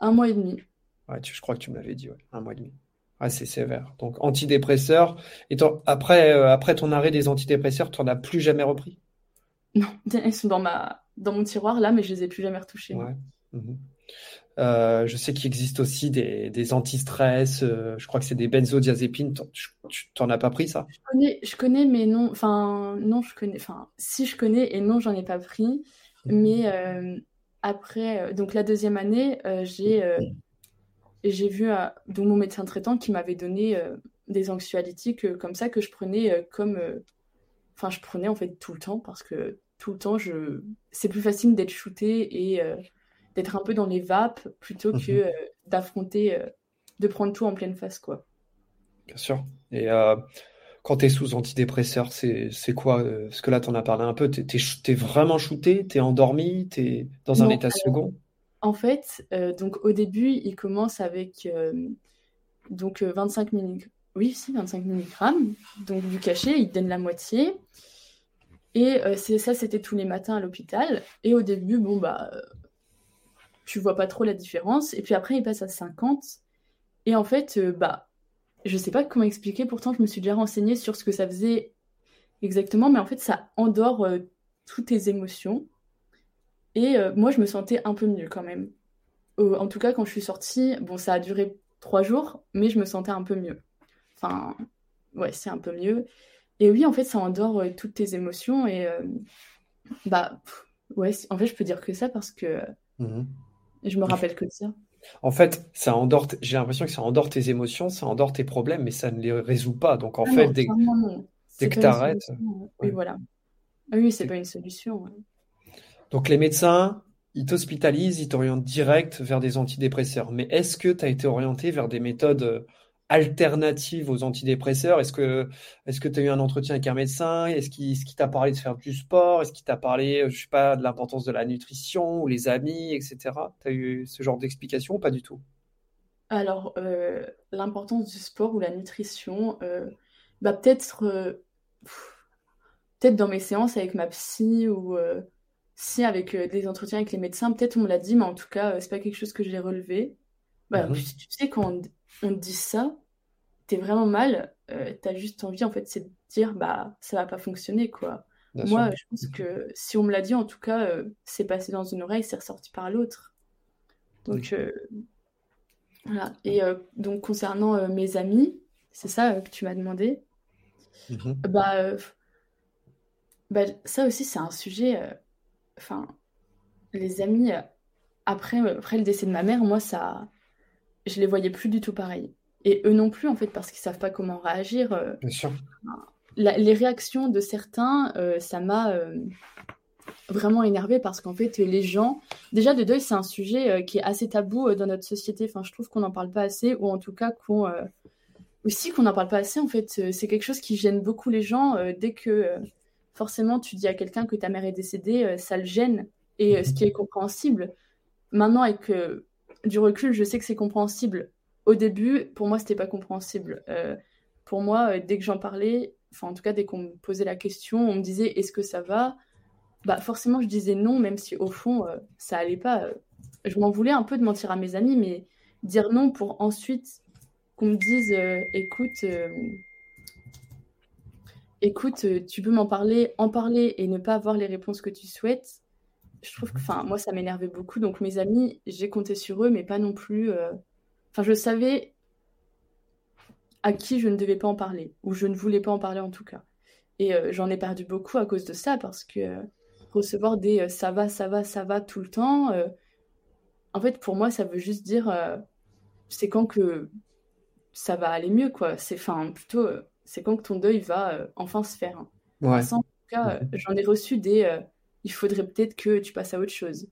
[SPEAKER 2] Un mois et demi.
[SPEAKER 1] Ouais, je crois que tu me l'avais dit, ouais, un mois et demi. C'est sévère. Donc antidépresseur. Et après, euh, après ton arrêt des antidépresseurs, tu n'en as plus jamais repris?
[SPEAKER 2] Non, <laughs> ils sont dans, ma... dans mon tiroir là, mais je les ai plus jamais retouchés.
[SPEAKER 1] Ouais. Mhm. Euh, je sais qu'il existe aussi des, des anti-stress. Euh, je crois que c'est des benzodiazépines. Tu t'en as pas pris ça?
[SPEAKER 2] Je connais, je connais, mais non. Enfin, non, je connais. Enfin, si je connais et non, j'en ai pas pris. Mhm. Mais euh, après, donc la deuxième année, j'ai j'ai vu donc mon médecin traitant qui m'avait donné des anxiolytiques comme ça que je prenais comme. Enfin, je prenais en fait tout le temps parce que tout le temps, je c'est plus facile d'être shooté et d'être un peu dans les vapes plutôt que mhm. euh, d'affronter, euh, de prendre tout en pleine face, quoi.
[SPEAKER 1] Bien sûr. Et euh, quand tu es sous antidépresseur, c'est quoi Parce que là, tu en as parlé un peu. Tu es, vraiment shooté Tu es endormi Tu es dans un état second?
[SPEAKER 2] En fait, donc au début, il commence avec donc 25 mg. Oui, si, 25 mg. Donc du cachet, il donne la moitié. Et c'est ça, c'était tous les matins à l'hôpital. Et au début, bon, bah, tu vois pas trop la différence. Et puis après, il passe à 50. Et en fait, euh, bah, je sais pas comment expliquer. Pourtant, je me suis déjà renseignée sur ce que ça faisait exactement. Mais en fait, ça endort euh, toutes tes émotions. Et euh, moi, je me sentais un peu mieux quand même. en tout cas, quand je suis sortie, bon, ça a duré trois jours, mais je me sentais un peu mieux. Enfin, ouais, c'est un peu mieux. Et oui, en fait, ça endort toutes tes émotions. Et bah, ouais, en fait, je peux dire que ça parce que. Mmh Et je me rappelle que ça.
[SPEAKER 1] En fait, ça endort, j'ai l'impression que ça endort tes émotions, ça endort tes problèmes, mais ça ne les résout pas. Donc en
[SPEAKER 2] Ah
[SPEAKER 1] fait,
[SPEAKER 2] non,
[SPEAKER 1] dès,
[SPEAKER 2] non.
[SPEAKER 1] que
[SPEAKER 2] pas
[SPEAKER 1] tu arrêtes,
[SPEAKER 2] solution. Oui, voilà. Ah oui, c'est pas une solution. ouais.
[SPEAKER 1] Donc les médecins, ils t'hospitalisent, ils t'orientent direct vers des antidépresseurs. Mais est-ce que tu as été orienté vers des méthodes alternatives aux antidépresseurs? Est-ce que est-ce que tu as eu un entretien avec un médecin? Est-ce qu'il est-ce qu'il t'a parlé de faire du sport? Est-ce qu'il t'a parlé, euh, je sais pas, de l'importance de la nutrition ou les amis, etc. Tu as eu ce genre d'explication ou pas du tout?
[SPEAKER 2] Alors, euh, l'importance du sport ou la nutrition, euh, bah peut-être euh, peut-être dans mes séances avec ma psy ou si avec des entretiens avec les médecins, peut-être on me l'a dit, mais en tout cas, c'est pas quelque chose que j'ai relevé. Bah, puis tu sais, quand on, on te dit ça, t'es vraiment mal, euh, t'as juste envie, en fait, c'est de dire, bah, ça va pas fonctionner, quoi.
[SPEAKER 1] Bien sûr.
[SPEAKER 2] Moi, je pense que si on me l'a dit, en tout cas, euh, c'est passé dans une oreille, c'est ressorti par l'autre. Donc, euh, voilà. Et donc, concernant mes amis, c'est ça que tu m'as demandé,
[SPEAKER 1] Mhm.
[SPEAKER 2] bah, bah, ça aussi, c'est un sujet, enfin, les amis, après, après le décès de ma mère, moi, ça, je les voyais plus du tout pareil. Et eux non plus, en fait, parce qu'ils savent pas comment réagir. euh,
[SPEAKER 1] Bien sûr.
[SPEAKER 2] la- les réactions de certains, euh, ça m'a euh, vraiment énervée parce qu'en fait, les gens, déjà le deuil, c'est un sujet qui est assez tabou dans notre société. Enfin, je trouve qu'on n'en parle pas assez, ou en tout cas qu'on aussi qu'on n'en parle pas assez. En fait, c'est quelque chose qui gêne beaucoup les gens. dès que forcément tu dis à quelqu'un que ta mère est décédée, ça le gêne, et ce qui est compréhensible. Maintenant, avec euh, du recul, je sais que c'est compréhensible. Au début, pour moi, c'était pas compréhensible. Euh, pour moi, euh, dès que j'en parlais, enfin en tout cas dès qu'on me posait la question, on me disait est-ce que ça va? Bah forcément je disais non, même si au fond euh, ça allait pas. Je m'en voulais un peu de mentir à mes amis, mais dire non pour ensuite qu'on me dise écoute, écoute, tu peux m'en parler, en parler et ne pas avoir les réponses que tu souhaites. Je trouve que,
[SPEAKER 1] Mhm.
[SPEAKER 2] enfin, moi ça m'énervait beaucoup. Donc mes amis, j'ai compté sur eux, mais pas non plus. euh, Enfin, je savais à qui je ne devais pas en parler, ou je ne voulais pas en parler en tout cas. Et euh, j'en ai perdu beaucoup à cause de ça, parce que euh, recevoir des ça va, ça va, ça va tout le temps, en fait, pour moi, ça veut juste dire c'est quand que ça va aller mieux, quoi. C'est, enfin, plutôt, c'est quand que ton deuil va enfin se faire. hein.
[SPEAKER 1] Ouais.
[SPEAKER 2] En tout cas, j'en ai reçu des il faudrait peut-être que tu passes à autre chose.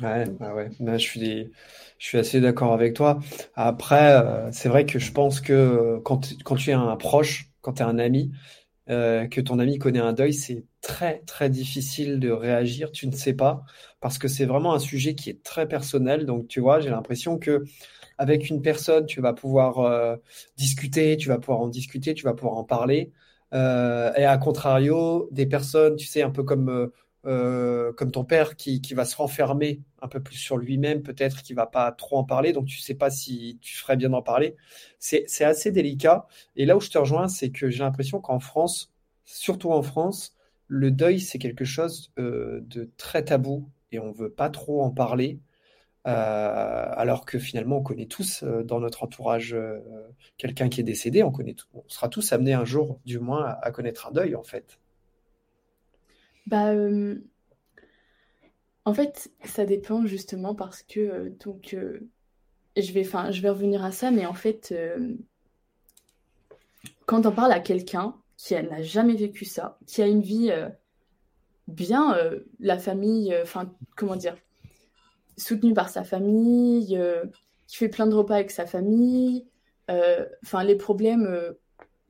[SPEAKER 1] Ouais, bah ouais. Bah, je suis, je suis assez d'accord avec toi. Après, euh, c'est vrai que je pense que euh, quand, quand tu es un proche, quand tu es un ami, euh, que ton ami connaît un deuil, c'est très, très difficile de réagir. Tu ne sais pas, parce que c'est vraiment un sujet qui est très personnel. Donc, tu vois, j'ai l'impression que avec une personne, tu vas pouvoir discuter, tu vas pouvoir en discuter, tu vas pouvoir en parler. Euh, et à contrario, des personnes, tu sais, un peu comme, euh, euh, comme ton père qui, qui va se renfermer un peu plus sur lui-même, peut-être, qui va pas trop en parler, donc tu sais pas si tu ferais bien d'en parler. C'est, assez délicat. Et là où je te rejoins, c'est que j'ai l'impression qu'en France, surtout en France, le deuil, c'est quelque chose euh, de très tabou et on veut pas trop en parler. Euh, alors que finalement, on connaît tous euh, dans notre entourage euh, quelqu'un qui est décédé, on connaît sera tous amenés un jour, du moins, à, connaître un deuil, en fait.
[SPEAKER 2] Bah, en fait, ça dépend justement parce que, donc, je vais, revenir à ça, mais en fait, quand on parle à quelqu'un qui n'a jamais vécu ça, qui a une vie bien, la famille, enfin, comment dire, soutenue par sa famille, euh, qui fait plein de repas avec sa famille, euh, enfin, les problèmes euh,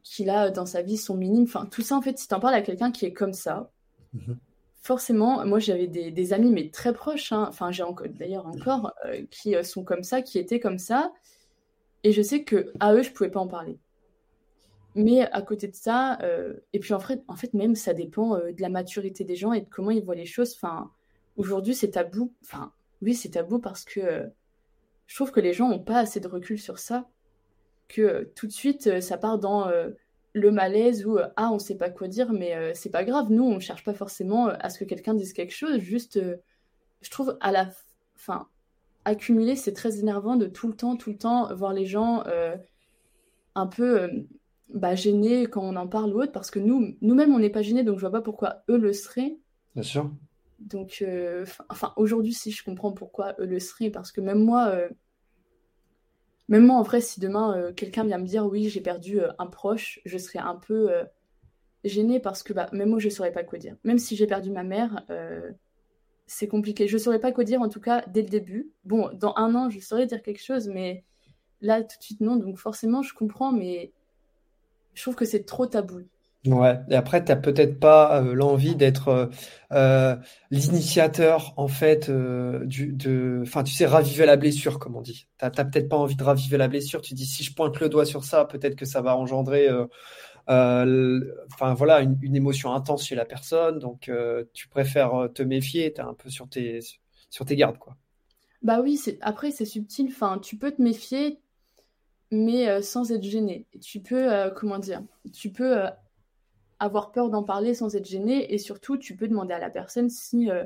[SPEAKER 2] qu'il a dans sa vie sont minimes, enfin, tout ça, en fait, si t'en parles à quelqu'un qui est comme ça,
[SPEAKER 1] Mhm.
[SPEAKER 2] forcément, moi, j'avais des, des amis, mais très proches, hein, enfin, j'ai encore, d'ailleurs encore, euh, qui sont comme ça, qui étaient comme ça, et je sais que à eux, je pouvais pas en parler. Mais à côté de ça, euh, et puis en fait, en fait même ça dépend euh, de la maturité des gens et de comment ils voient les choses. Enfin, aujourd'hui c'est tabou. Enfin, oui c'est tabou parce que euh, je trouve que les gens n'ont pas assez de recul sur ça, que euh, tout de suite euh, ça part dans le malaise ou ah on sait pas quoi dire, mais c'est pas grave. Nous on cherche pas forcément à ce que quelqu'un dise quelque chose. Juste, je trouve à la fin accumuler c'est très énervant de tout le temps, tout le temps voir les gens un peu bah, gênés quand on en parle ou autre, parce que nous, nous-mêmes, on n'est pas gênés, donc je vois pas pourquoi eux le seraient.
[SPEAKER 1] Bien sûr.
[SPEAKER 2] Donc, enfin, aujourd'hui, si je comprends pourquoi eux le seraient, parce que même moi, même moi, en vrai, si demain quelqu'un vient me dire oui, j'ai perdu un proche, je serais un peu gênée parce que bah, même moi, je ne saurais pas quoi dire. Même si j'ai perdu ma mère, c'est compliqué. Je ne saurais pas quoi dire, en tout cas, dès le début. Bon, dans un an, je saurais dire quelque chose, mais là, tout de suite, non. Donc, forcément, je comprends, mais je trouve que c'est trop tabou.
[SPEAKER 1] Ouais, et après, tu n'as peut-être pas euh, l'envie d'être euh, euh, l'initiateur, en fait, du, de. Enfin, tu sais, raviver la blessure, comme on dit. Tu n'as peut-être pas envie de raviver la blessure. Tu dis, si je pointe le doigt sur ça, peut-être que ça va engendrer. Enfin, voilà, une, émotion intense chez la personne. Donc, tu préfères te méfier. Tu es un peu sur tes, sur tes gardes, quoi.
[SPEAKER 2] Bah oui, après, c'est subtil. Enfin, tu peux te méfier, mais sans être gêné. Tu peux, comment dire, tu peux avoir peur d'en parler sans être gêné. Et surtout, tu peux demander à la personne si euh,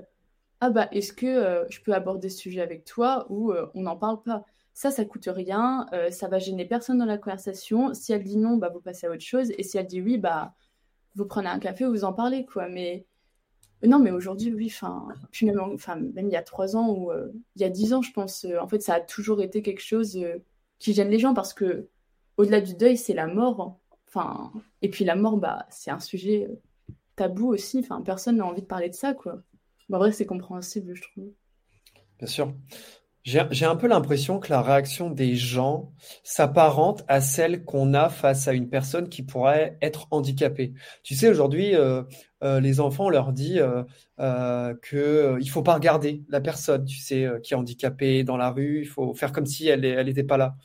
[SPEAKER 2] ah bah est-ce que euh, je peux aborder ce sujet avec toi ou euh, on n'en parle pas? Ça, ça coûte rien, ça va gêner personne dans la conversation. Si elle dit non, bah vous passez à autre chose. Et si elle dit oui, bah vous prenez un café, vous en parlez quoi. Mais non, mais aujourd'hui, oui. Enfin, puis même, enfin, même il y a trois ans ou il y a dix ans, je pense. en fait, ça a toujours été quelque chose qui gêne les gens parce que au-delà du deuil, c'est la mort. Enfin, et puis la mort, bah, c'est un sujet euh, tabou aussi. Enfin, personne n'a envie de parler de ça, quoi. En vrai, c'est compréhensible, je trouve.
[SPEAKER 1] Bien sûr. J'ai un peu l'impression que la réaction des gens s'apparente à celle qu'on a face à une personne qui pourrait être handicapée. Tu sais, aujourd'hui, euh, euh, les enfants, on leur dit euh, qu'il ne faut pas regarder la personne, tu sais, qui est handicapée dans la rue, il faut faire comme si elle n'était pas là.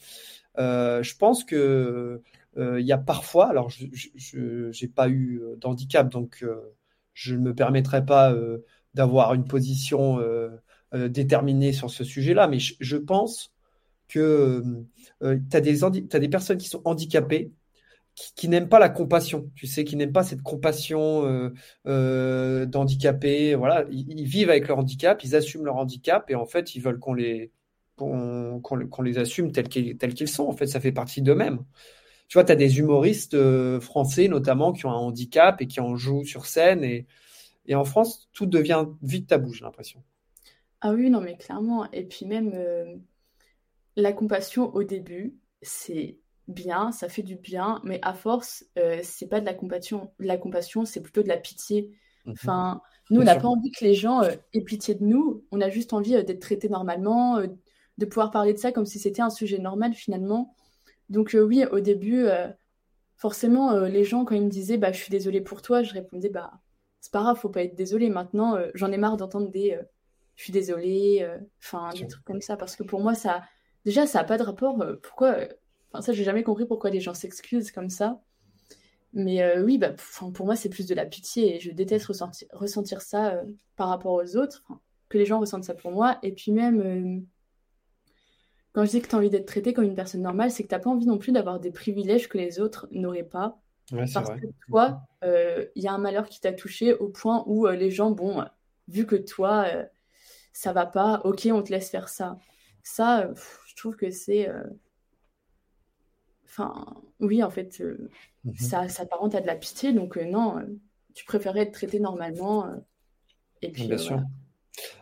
[SPEAKER 1] je pense que il y a parfois, alors je n'ai pas eu euh, d'handicap, donc euh, je ne me permettrai pas d'avoir une position déterminée sur ce sujet-là, mais je, pense que tu as, des personnes qui sont handicapées qui, n'aiment pas la compassion, tu sais, qui n'aiment pas cette compassion euh, d'handicapés. Voilà, ils, vivent avec leur handicap, ils assument leur handicap et en fait, ils veulent qu'on les, les assume tels tels qu'ils sont. En fait, ça fait partie d'eux-mêmes tu vois, tu as des humoristes euh, français notamment qui ont un handicap et qui en jouent sur scène. Et, et en France, tout devient vite tabou, j'ai l'impression.
[SPEAKER 2] Ah oui, non, mais clairement. Et puis même, euh, la compassion au début, c'est bien, ça fait du bien, mais à force, euh, c'est pas de la compassion. La compassion, c'est plutôt de la pitié. Mhm. Enfin, nous, on n'a pas envie que les gens aient pitié de nous. On a juste envie d'être traités normalement, de pouvoir parler de ça comme si c'était un sujet normal finalement. Donc euh, oui, au début, euh, forcément, euh, les gens, quand ils me disaient bah, « je suis désolée pour toi », je répondais « bah c'est pas grave, faut pas être désolé. Maintenant, j'en ai marre d'entendre des je suis désolée », enfin des trucs comme ça, parce que pour moi, ça, déjà, ça n'a pas de rapport. pourquoi Enfin, ça, j'ai jamais compris pourquoi les gens s'excusent comme ça. Mais oui, bah, pour moi, c'est plus de la pitié et je déteste ressentir, ressentir ça par rapport aux autres, que les gens ressentent ça pour moi. Et puis même, quand je dis que tu as envie d'être traité comme une personne normale, c'est que tu n'as pas envie non plus d'avoir des privilèges que les autres n'auraient pas. parce que toi, euh, il y a un malheur qui t'a touché au point où euh, les gens, bon, vu que toi, euh, ça va pas, ok, on te laisse faire ça. Ça, je trouve que c'est. Enfin, oui, en fait, mhm. ça, ça à de la pitié, donc non, tu préférais être traité normalement. et puis,
[SPEAKER 1] Bien sûr.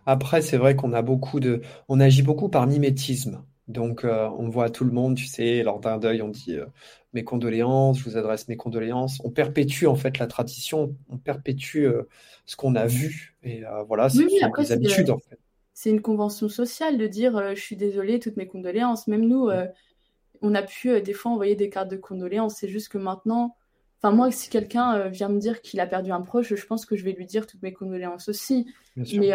[SPEAKER 1] Après, c'est vrai qu'on a beaucoup de. On agit beaucoup par mimétisme. Donc, euh, on voit tout le monde, tu sais, lors d'un deuil, on dit euh, mes condoléances, je vous adresse mes condoléances. On perpétue en fait la tradition, on perpétue euh, ce qu'on a vu. Et voilà, c'est
[SPEAKER 2] oui, des habitudes en fait. C'est une convention sociale de dire je suis désolée, toutes mes condoléances. Même nous, on a pu des fois envoyer des cartes de condoléances. C'est juste que maintenant, enfin moi, si quelqu'un vient me dire qu'il a perdu un proche, je pense que je vais lui dire toutes mes condoléances aussi. Mais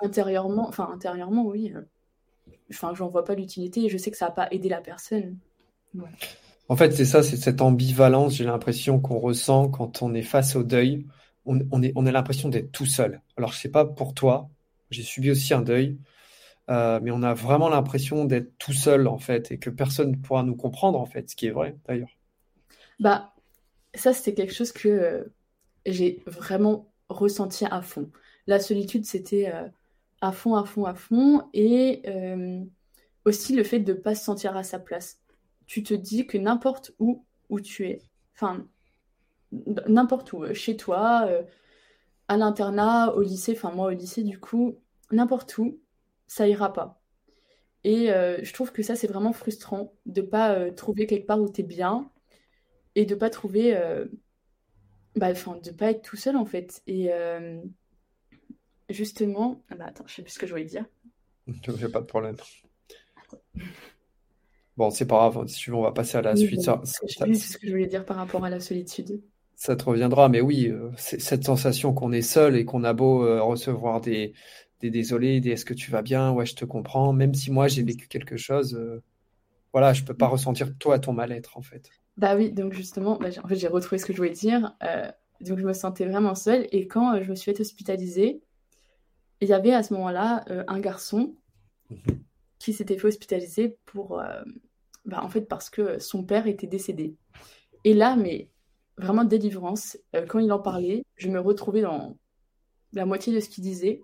[SPEAKER 2] intérieurement, enfin intérieurement, oui enfin, j'en vois pas l'utilité et je sais que ça va pas aider la personne.
[SPEAKER 1] En fait, c'est ça, c'est cette ambivalence, j'ai l'impression qu'on ressent quand on est face au deuil. On, est, on a l'impression d'être tout seul. Alors, je sais pas pour toi, j'ai subi aussi un deuil, euh, mais on a vraiment l'impression d'être tout seul, en fait, et que personne ne pourra nous comprendre, en fait, ce qui est vrai, d'ailleurs.
[SPEAKER 2] Bah, ça, c'était quelque chose que euh, j'ai vraiment ressenti à fond. La solitude, c'était euh, à fond, à fond, à fond. Et euh, aussi le fait de ne pas se sentir à sa place. Tu te dis que n'importe où où tu es, enfin, n'importe où, chez toi, à l'internat, au lycée, enfin moi au lycée du coup, n'importe où, ça ira pas. Et je trouve que ça c'est vraiment frustrant de pas trouver quelque part où tu es bien et de pas trouver bah, enfin, de pas être tout seul en fait. Justement, ah bah, attends, je sais plus ce que je voulais dire. <laughs>
[SPEAKER 1] J'ai pas de problème. Bon, c'est pas grave, si tu veux, on va passer à la suite. Ça,
[SPEAKER 2] je sais plus ce que je voulais dire par rapport à la solitude.
[SPEAKER 1] Ça te reviendra, mais oui, euh, cette sensation qu'on est seul et qu'on a beau euh, recevoir des, des désolés, des est-ce que tu vas bien, ouais, je te comprends, même si moi j'ai vécu quelque chose, euh, voilà, je peux pas ressentir toi ton mal-être en fait.
[SPEAKER 2] Bah oui, donc justement, bah, en fait, j'ai retrouvé ce que je voulais dire. donc je me sentais vraiment seule et quand je me suis fait hospitaliser, il y avait à ce moment-là un garçon mmh qui s'était fait hospitaliser pour, euh, bah, en fait, parce que son père était décédé. Et là, mais vraiment délivrance, euh, quand il en parlait, je me retrouvais dans la moitié de ce qu'il disait.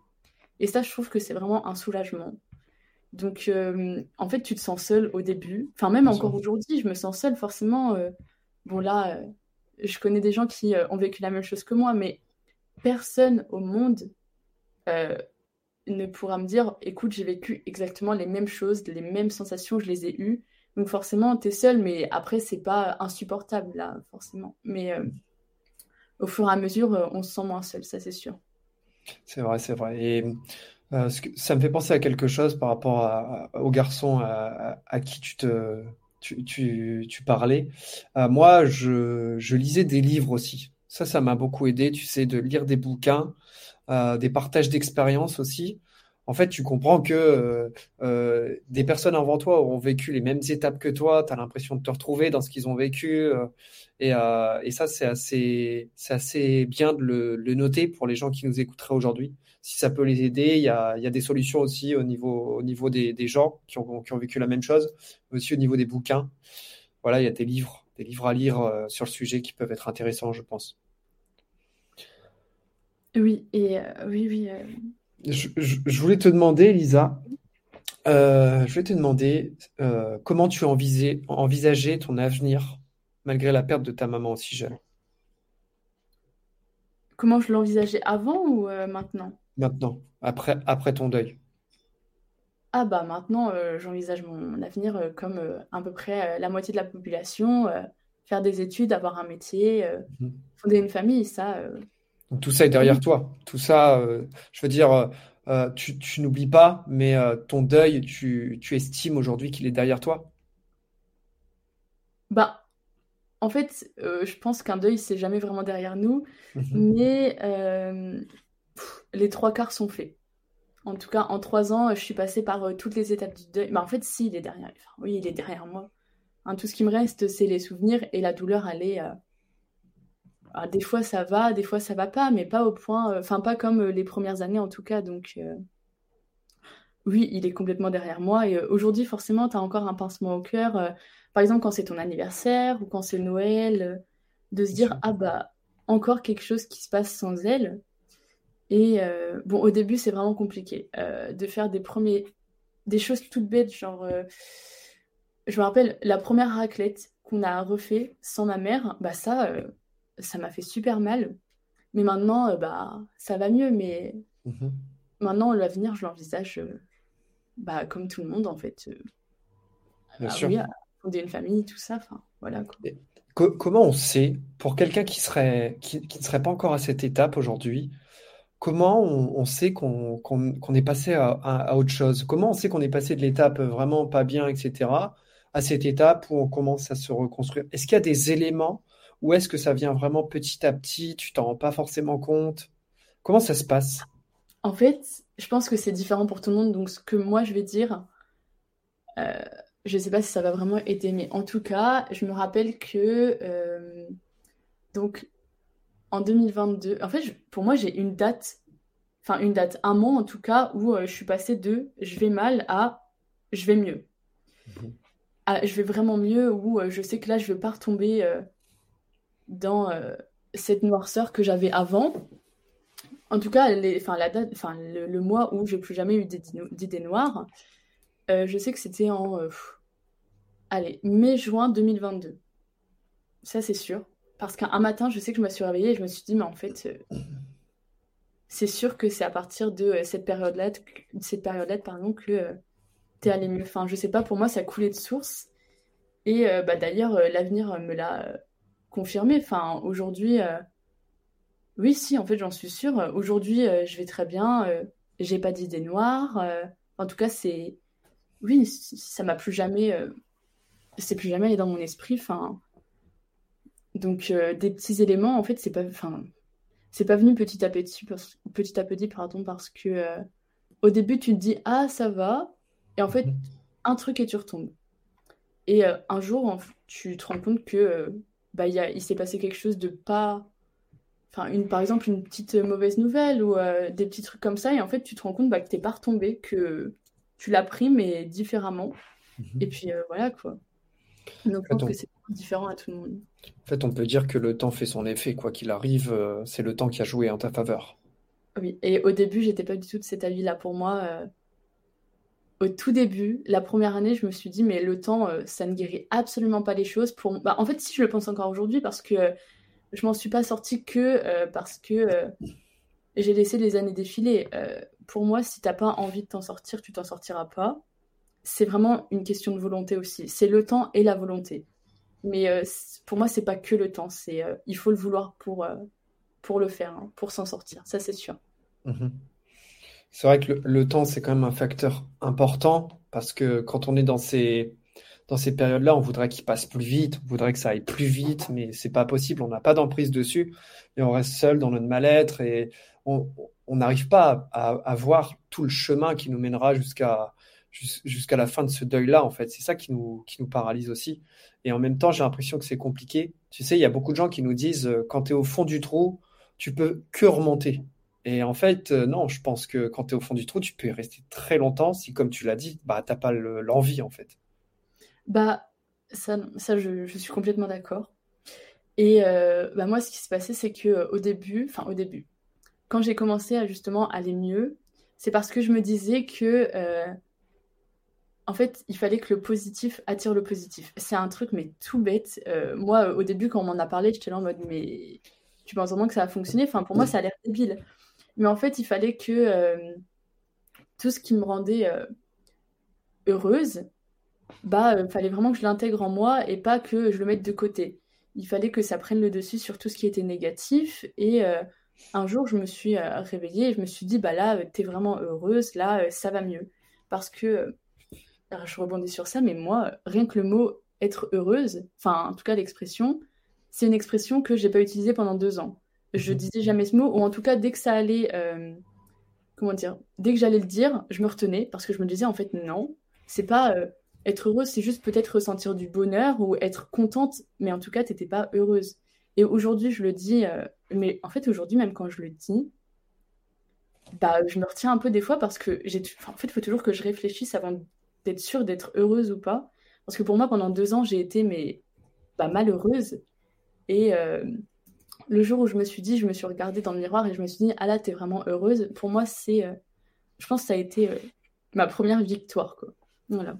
[SPEAKER 2] Et ça, je trouve que c'est vraiment un soulagement. Donc, euh, en fait, tu te sens seul au début. Enfin, même encore aujourd'hui, je me sens seule, forcément. bon, là, je connais des gens qui ont vécu la même chose que moi, mais personne au monde ne pourra me dire écoute, j'ai vécu exactement les mêmes choses, les mêmes sensations, je les ai eues. Donc forcément, tu es seul, mais après, c'est pas insupportable, là, forcément. Mais euh, au fur et à mesure, euh, on se sent moins seul, ça c'est sûr.
[SPEAKER 1] C'est vrai, c'est vrai. Et euh, ça me fait penser à quelque chose par rapport au garçon à, qui tu te tu, tu, parlais. moi, je, je lisais des livres aussi. Ça, ça m'a beaucoup aidé, tu sais, de lire des bouquins euh, des partages d'expériences aussi. En fait, tu comprends que euh, euh, des personnes avant toi auront vécu les mêmes étapes que toi. Tu as l'impression de te retrouver dans ce qu'ils ont vécu. Et, ça, c'est assez, assez bien de le, noter pour les gens qui nous écouteraient aujourd'hui. Si ça peut les aider, il y a, des solutions aussi au niveau, au niveau des, gens qui ont, vécu la même chose, aussi au niveau des bouquins. Voilà, il y a des livres, des livres à lire sur le sujet qui peuvent être intéressants, je pense.
[SPEAKER 2] Oui, et euh, oui, oui. Euh.
[SPEAKER 1] Je, voulais te demander, Lisa, euh, je voulais te demander comment tu envisais, envisageais ton avenir malgré la perte de ta maman aussi jeune?
[SPEAKER 2] Comment je l'envisageais avant ou maintenant?
[SPEAKER 1] Maintenant, après, après ton deuil.
[SPEAKER 2] Ah bah maintenant, j'envisage mon avenir comme à peu près la moitié de la population, faire des études, avoir un métier, mmh fonder une famille, ça,
[SPEAKER 1] tout ça est derrière toi. Tout ça, euh, je veux dire, euh, euh, tu, n'oublies pas, mais ton deuil, tu, estimes aujourd'hui qu'il est derrière toi.
[SPEAKER 2] Bah, en fait, je pense qu'un deuil, c'est jamais vraiment derrière nous, mhm. mais les trois quarts sont faits. En tout cas, en trois ans, je suis passée par toutes les étapes du deuil. Mais en fait, si, il est derrière. oui, il est derrière moi. Hein, tout ce qui me reste, c'est les souvenirs et la douleur, elle est, ah, des fois ça va, des fois ça va pas, mais pas au point, euh, enfin pas comme euh, les premières années en tout cas. Donc euh, oui, il est complètement derrière moi. Et aujourd'hui, forcément, tu as encore un pincement au cœur. par exemple, quand c'est ton anniversaire ou quand c'est Noël, de se dire ah bah encore quelque chose qui se passe sans elle. Et bon, au début, c'est vraiment compliqué de faire des premiers, des choses toutes bêtes, genre, je me rappelle la première raclette qu'on a refait sans ma mère, bah ça, ça m'a fait super mal. Mais maintenant, euh, bah, ça va mieux. Mais mhm. maintenant, l'avenir, je l'envisage euh, bah, comme tout le monde, en fait. Euh, Bien sûr. fonder une famille, tout ça. Enfin, voilà.
[SPEAKER 1] comment on sait, pour quelqu'un qui serait qui, ne serait pas encore à cette étape aujourd'hui, comment on, sait qu'on est passé à, à, autre chose? Comment on sait qu'on est passé de l'étape vraiment pas bien, etc., à cette étape où on commence à se reconstruire? Est-ce qu'il y a des éléments ou est-ce que ça vient vraiment petit à petit, tu t'en rends pas forcément compte? Comment ça se passe?
[SPEAKER 2] En fait, je pense que c'est différent pour tout le monde. Donc, ce que moi, je vais dire, euh, je ne sais pas si ça va vraiment aider, mais en tout cas, je me rappelle que, euh, donc, en 2022, en fait, pour moi, j'ai une date, enfin, une date, un mois en tout cas, où euh, je suis passée de je vais mal à je vais mieux. Mhm. je vais vraiment mieux, où je sais que là, je ne vais pas retomber dans euh, cette noirceur que j'avais avant. En tout cas, les, la date, le, mois où j'ai plus jamais eu d'idées noires, euh, je sais que c'était en euh, allez, mai-juin 2022. Ça, c'est sûr. Parce qu'un matin, je sais que je me suis réveillée et je me suis dit, mais en fait, c'est sûr que c'est à partir de cette période-là, cette période-là, pardon, que t'es allé mieux. Enfin, je sais pas, pour moi, ça coulait de source. Et bah, d'ailleurs, l'avenir me l'a confirmé. Enfin, aujourd'hui, oui, si, en fait, j'en suis sûre. Aujourd'hui, je vais très bien. j'ai pas d'idées noires. en tout cas, c'est. Oui, ça m'a plus jamais. c'est plus jamais allé dans mon esprit. Enfin. Donc, des petits éléments, en fait, c'est pas. Enfin, c'est pas venu petit à petit, petit à petit, pardon, parce que au début, tu te dis, ah, ça va. Et en fait, mmh. un truc et tu retombes. Et euh, un jour, tu te rends compte que euh, bah, y a, il s'est passé quelque chose de pas. Enfin, une, par exemple, une petite mauvaise nouvelle ou euh, des petits trucs comme ça. Et en fait, tu te rends compte bah, que t'es pas retombé, que tu l'as pris, mais différemment. Mhm. Et puis voilà, quoi. Donc, je pense que c'est différent à tout le monde.
[SPEAKER 1] En fait, on peut dire que le temps fait son effet, quoi qu'il arrive, c'est le temps qui a joué en ta faveur.
[SPEAKER 2] Oui, et au début, j'étais pas du tout de cet avis-là. Pour moi, au tout début, la première année, je me suis dit, mais le temps, euh, ça ne guérit absolument pas les choses. Pour... Bah, en fait, si je le pense encore aujourd'hui, parce que euh, je m'en suis pas sortie que euh, parce que j'ai laissé les années défiler. pour moi, si t'as pas envie de t'en sortir, tu t'en sortiras pas. C'est vraiment une question de volonté aussi. C'est le temps et la volonté. Mais pour moi, c'est pas que le temps. C'est il faut le vouloir pour, pour le faire, hein, pour s'en sortir. Ça, c'est sûr.
[SPEAKER 1] Mmh c'est vrai que le, temps, c'est quand même un facteur important parce que quand on est dans ces, dans ces périodes-là, on voudrait qu'il passe plus vite, on voudrait que ça aille plus vite, mais c'est pas possible. On n'a pas d'emprise dessus et on reste seul dans notre mal-être et on n'arrive pas à, voir tout le chemin qui nous mènera jusqu'à la fin de ce deuil-là, en fait. C'est ça qui nous, qui nous paralyse aussi. Et en même temps, j'ai l'impression que c'est compliqué. Tu sais, il y a beaucoup de gens qui nous disent, euh, quand tu es au fond du trou, tu peux que remonter. Et en fait, euh, non, je pense que quand tu es au fond du trou, tu peux y rester très longtemps si, comme tu l'as dit, bah, tu n'as pas l'envie, en fait.
[SPEAKER 2] Bah, ça, ça je, suis complètement d'accord. Et euh, bah, moi, ce qui s'est passé, c'est que euh, au début, enfin au début, quand j'ai commencé à justement aller mieux, c'est parce que je me disais que, en fait, il fallait que le positif attire le positif. C'est un truc, mais tout bête. moi, au début, quand on m'en a parlé, j'étais là en mode, mais tu penses vraiment que ça va fonctionner Enfin, pour moi, ça a l'air débile. Mais en fait, il fallait que euh, tout ce qui me rendait euh, heureuse, bah, il euh, fallait vraiment que je l'intègre en moi et pas que je le mette de côté. Il fallait que ça prenne le dessus sur tout ce qui était négatif. Et un jour, je me suis réveillée et je me suis dit, bah là, t'es vraiment heureuse, là, ça va mieux. Parce que, je rebondis sur ça, mais moi, rien que le mot être heureuse, enfin, en tout cas, l'expression, c'est une expression que j'ai pas utilisée pendant deux ans je mhm. disais jamais ce mot, ou en tout cas, dès que ça allait, euh, comment dire, dès que j'allais le dire, je me retenais parce que je me disais en fait non, c'est pas euh, être heureuse, c'est juste peut-être ressentir du bonheur ou être contente, mais en tout cas, t'étais pas heureuse. Et aujourd'hui, je le dis, euh, mais en fait, aujourd'hui, même quand je le dis, bah, je me retiens un peu des fois parce que j'ai, en fait, il faut toujours que je réfléchisse avant d'être sûre d'être heureuse ou pas. Parce que pour moi, pendant deux ans, j'ai été mais bah, malheureuse. Et, le jour où je me suis dit, je me suis regardée dans le miroir et je me suis dit, ah là, t'es vraiment heureuse. Pour moi, c'est, euh, je pense, que ça a été euh, ma première victoire, quoi. Voilà.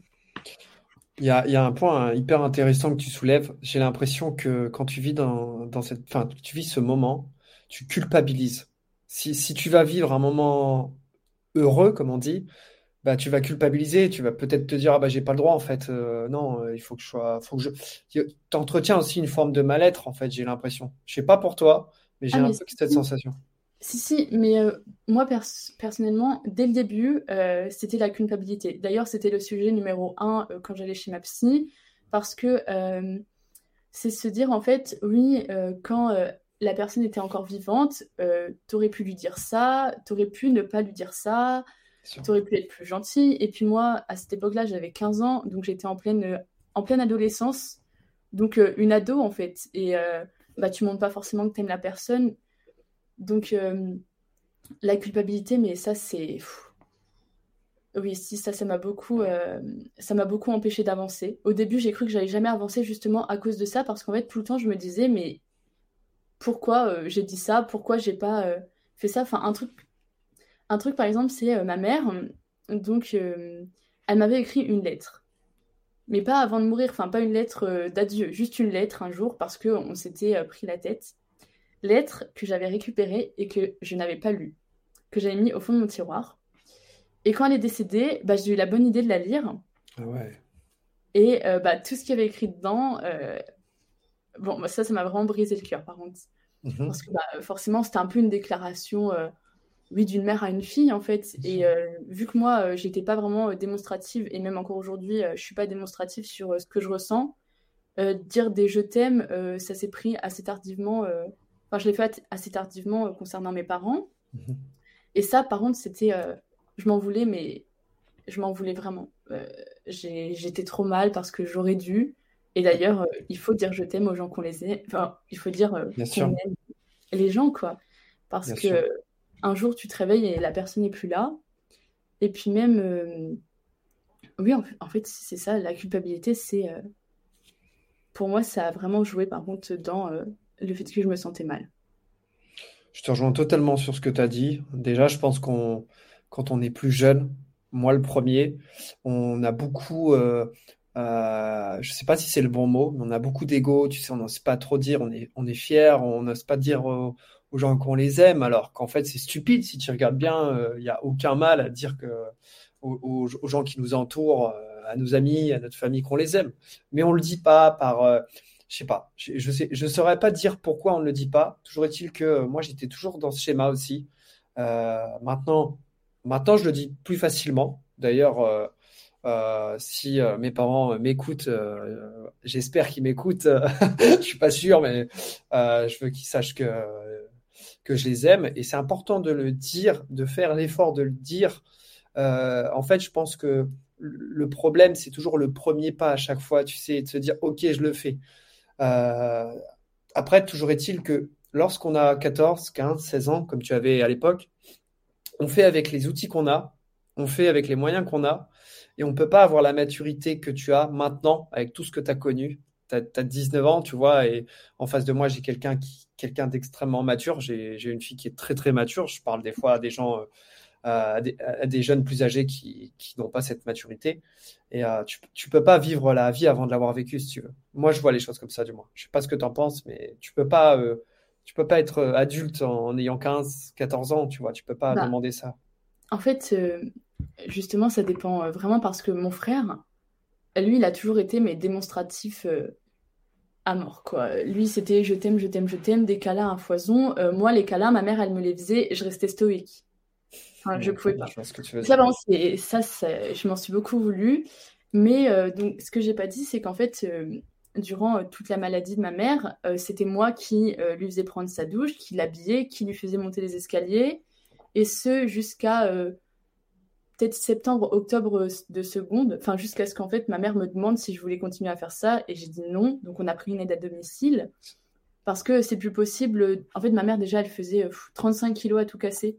[SPEAKER 1] Il y, a, y a, un point hein, hyper intéressant que tu soulèves. J'ai l'impression que quand tu vis dans, dans cette, enfin, tu vis ce moment, tu culpabilises. Si, si tu vas vivre un moment heureux, comme on dit, bah, tu vas culpabiliser, tu vas peut-être te dire ah bah j'ai pas le droit en fait. Euh, non, euh, il faut que je sois, faut que je. Tu entretiens aussi une forme de mal-être en fait. J'ai l'impression. Je sais pas pour toi, mais j'ai ah, un peu cette sensation.
[SPEAKER 2] Si si, mais euh, moi personnellement, dès le début, c'était la culpabilité. D'ailleurs, c'était le sujet numéro un quand j'allais chez ma psy, parce que c'est se dire en fait, oui, quand la personne était encore vivante, tu aurais pu lui dire ça, tu aurais pu ne pas lui dire ça. Tu aurais pu être plus gentil. Et puis moi, à cette époque-là, j'avais 15 ans, donc j'étais en pleine, en pleine adolescence. Donc euh, une ado, en fait. Et euh, bah, tu montres pas forcément que tu aimes la personne. Donc euh, la culpabilité, mais ça, c'est... Oui, si, ça, ça m'a beaucoup, ça m'a beaucoup empêché d'avancer. Au début, j'ai cru que j'allais jamais avancer justement à cause de ça, parce qu'en fait, tout le temps, je me disais, mais pourquoi j'ai dit ça? Pourquoi j'ai pas fait ça? Enfin, un truc un truc, par exemple, c'est euh, ma mère. Donc, euh, elle m'avait écrit une lettre. Mais pas avant de mourir, enfin, pas une lettre euh, d'adieu, juste une lettre un jour parce qu'on s'était pris la tête. Lettre que j'avais récupérée et que je n'avais pas lue. que j'avais mis au fond de mon tiroir. Et quand elle est décédée, bah, j'ai eu la bonne idée de la lire.
[SPEAKER 1] Ah ouais.
[SPEAKER 2] Et euh, bah, tout ce qu'il y avait écrit dedans, euh, bon, bah, ça, ça m'a vraiment brisé le cœur, par contre. Mhm. Parce que bah, forcément, c'était un peu une déclaration, euh, oui, d'une mère à une fille, en fait. Et vu que moi, j'étais pas vraiment démonstrative, et même encore aujourd'hui, je suis pas démonstrative sur ce que je ressens, dire des je t'aime, ça s'est pris assez tardivement. Enfin, je l'ai fait assez tardivement concernant mes parents. Mhm. Et ça, par contre, c'était. je m'en voulais, mais je m'en voulais vraiment. J'étais trop mal parce que j'aurais dû. Et d'ailleurs, euh, il faut dire je t'aime aux gens qu'on les aime. Enfin, il faut dire euh, qu'on aime les gens, quoi. Parce que un jour, tu te réveilles et la personne n'est plus là. Et puis même, euh, oui, en, fait, c'est ça, la culpabilité, c'est... pour moi, ça a vraiment joué, par contre, dans le fait que je me sentais mal.
[SPEAKER 1] Je te rejoins totalement sur ce que tu as dit. Déjà, je pense qu'on, quand on est plus jeune, moi le premier, on a beaucoup euh, je sais pas si c'est le bon mot, mais on a beaucoup d'ego, tu sais, on n'ose pas trop dire, on est, on fier, on n'ose pas dire gens qu'on les aime, alors qu'en fait c'est stupide si tu regardes bien, il euh, n'y a aucun mal à dire que aux, gens qui nous entourent, euh, à nos amis, à notre famille qu'on les aime. Mais on le dit pas par, je sais pas, je, sais, saurais pas dire pourquoi on ne le dit pas. Toujours est-il que moi j'étais toujours dans ce schéma aussi. maintenant, maintenant je le dis plus facilement. D'ailleurs euh, si euh, mes parents euh, m'écoutent, j'espère qu'ils m'écoutent. <laughs> je suis pas sûr, mais je veux qu'ils sachent que je les aime. Et c'est important de le dire, de faire l'effort de le dire. en fait, je pense que le problème, c'est toujours le premier pas à chaque fois, tu sais, de se dire, OK, je le fais. après, toujours est-il que lorsqu'on a 14, 15, 16 ans, comme tu avais à l'époque, on fait avec les outils qu'on a, on fait avec les moyens qu'on a, et on ne peut pas avoir la maturité que tu as maintenant avec tout ce que tu as connu. Tu as, 19 ans, tu vois, et en face de moi, j'ai quelqu'un qui, quelqu'un d'extrêmement mature. J'ai une fille qui est très, très mature. Je parle des fois à des gens, euh, à, des, jeunes plus âgés qui, n'ont pas cette maturité. Et euh, tu ne peux pas vivre la vie avant de l'avoir vécue, si tu veux. Moi, je vois les choses comme ça, du moins. Je ne sais pas ce que tu en penses, mais tu peux pas. Euh, tu peux pas être adulte en, ayant 15, 14 ans, tu vois, tu peux pas bah, demander ça.
[SPEAKER 2] En fait, justement, ça dépend vraiment parce que mon frère, lui, il a toujours été mais démonstratif euh, à mort quoi. Lui, c'était je t'aime, je t'aime, je t'aime, des câlins à foison. Euh, moi, les câlins, ma mère, elle me les faisait, je restais stoïque. Enfin, je pouvais pas. Ça, ça, je m'en suis beaucoup voulu. Mais donc, ce que j'ai pas dit, c'est qu'en fait, durant toute la maladie de ma mère, c'était moi qui lui faisais prendre sa douche, qui l'habillais, qui lui faisais monter les escaliers, et ce jusqu'à peut-être septembre, octobre de seconde, enfin jusqu'à ce qu'en fait ma mère me demande si je voulais continuer à faire ça et j'ai dit non. Donc on a pris une aide à domicile parce que c'est plus possible. En fait, ma mère déjà elle faisait 35 kilos à tout casser.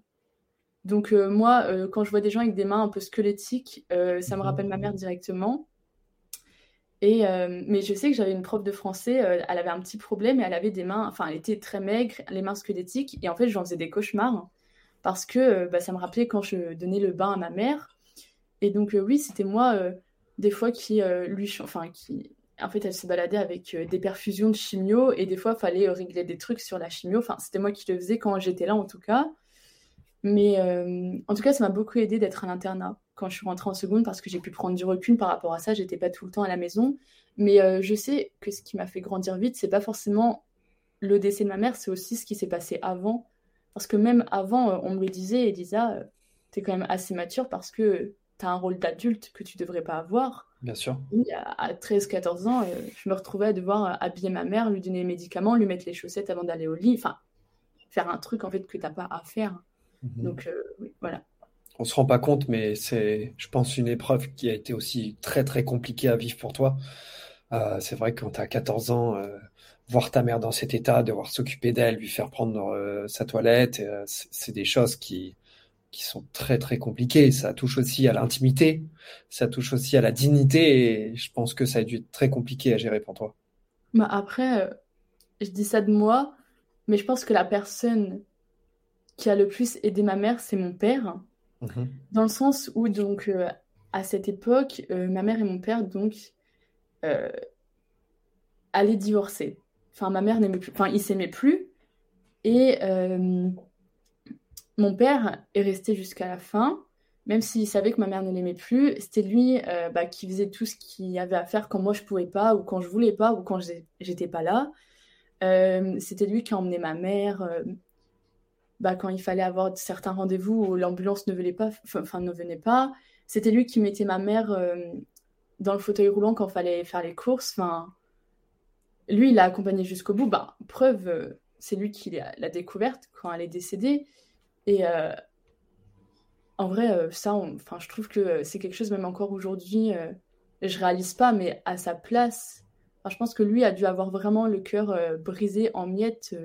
[SPEAKER 2] Donc euh, moi, euh, quand je vois des gens avec des mains un peu squelettiques, euh, ça me rappelle ma mère directement. Et mais je sais que j'avais une prof de français, elle avait un petit problème et elle avait des mains, enfin elle était très maigre, les mains squelettiques et en fait j'en faisais des cauchemars parce que euh, bah, ça me rappelait quand je donnais le bain à ma mère. Et donc, euh, oui, c'était moi, euh, des fois, qui lui. Enfin, qui. En fait, elle se baladait avec des perfusions de chimio et des fois, il fallait régler des trucs sur la chimio. Enfin, c'était moi qui le faisais quand j'étais là, en tout cas. Mais en tout cas, ça m'a beaucoup aidé d'être à l'internat quand je suis rentrée en seconde parce que j'ai pu prendre du recul par rapport à ça. J'étais pas tout le temps à la maison. Mais je sais que ce qui m'a fait grandir vite, c'est pas forcément le décès de ma mère, c'est aussi ce qui s'est passé avant parce que même avant, euh, on me le disait, Elisa, euh, tu es quand même assez mature parce que tu as un rôle d'adulte que tu devrais pas avoir.
[SPEAKER 1] Bien sûr.
[SPEAKER 2] à 13-14 ans, euh, je me retrouvais à devoir habiller ma mère, lui donner les médicaments, lui mettre les chaussettes avant d'aller au lit. Enfin, faire un truc en fait que tu n'as pas à faire. Mhm. Donc, oui, voilà.
[SPEAKER 1] On se rend pas compte, mais c'est, je pense, une épreuve qui a été aussi très très compliquée à vivre pour toi. c'est vrai que quand tu as 14 ans, voir ta mère dans cet état, devoir s'occuper d'elle, lui faire prendre euh, sa toilette, euh, c'est des choses qui, qui sont très très compliquées. Ça touche aussi à l'intimité, ça touche aussi à la dignité, et je pense que ça a dû être très compliqué à gérer pour toi.
[SPEAKER 2] Bah après, euh, je dis ça de moi, mais je pense que la personne qui a le plus aidé ma mère, c'est mon père, mmh dans le sens où donc à cette époque, ma mère et mon père donc allaient divorcer. Enfin, ma mère n'aimait plus. Enfin, ils s'aimaient plus. Et euh, mon père est resté jusqu'à la fin, même s'il savait que ma mère ne l'aimait plus. C'était lui euh, bah, qui faisait tout ce qu'il avait à faire quand moi je pouvais pas, ou quand je voulais pas, ou quand j'étais pas là. Euh, c'était lui qui emmenait ma mère bah, quand il fallait avoir certains rendez-vous où l'ambulance ne venait pas. Ne venait pas. C'était lui qui mettait ma mère dans le fauteuil roulant quand il fallait faire les courses. Enfin, lui, il l'a accompagnée jusqu'au bout. Bah, preuve, c'est lui qui l'a découverte quand elle est décédée. Et euh, en vrai, euh, ça, enfin, je trouve que c'est quelque chose, même encore aujourd'hui, euh, je réalise pas, mais à sa place, je pense que lui a dû avoir vraiment le cœur brisé en miettes.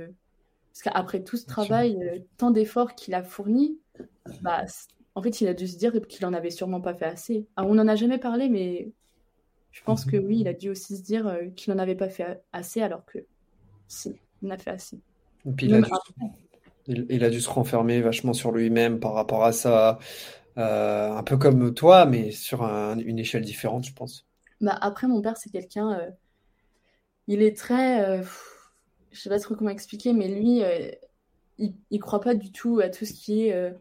[SPEAKER 2] parce qu'après tout ce travail, tant d'efforts qu'il a fourni, bah, en fait, il a dû se dire qu'il en avait sûrement pas fait assez. Alors, on n'en a jamais parlé, mais je pense que oui, il a dû aussi se dire qu'il n'en avait pas fait assez, alors que si, il en a fait assez.
[SPEAKER 1] Et puis, il a, dû, il, a dû se renfermer vachement sur lui-même par rapport à ça, euh, un peu comme toi, mais sur une échelle différente, je pense.
[SPEAKER 2] Bah après, mon père, c'est quelqu'un. Euh, il est très. Euh, je sais pas trop comment expliquer, mais lui, il, il croit pas du tout à tout ce qui est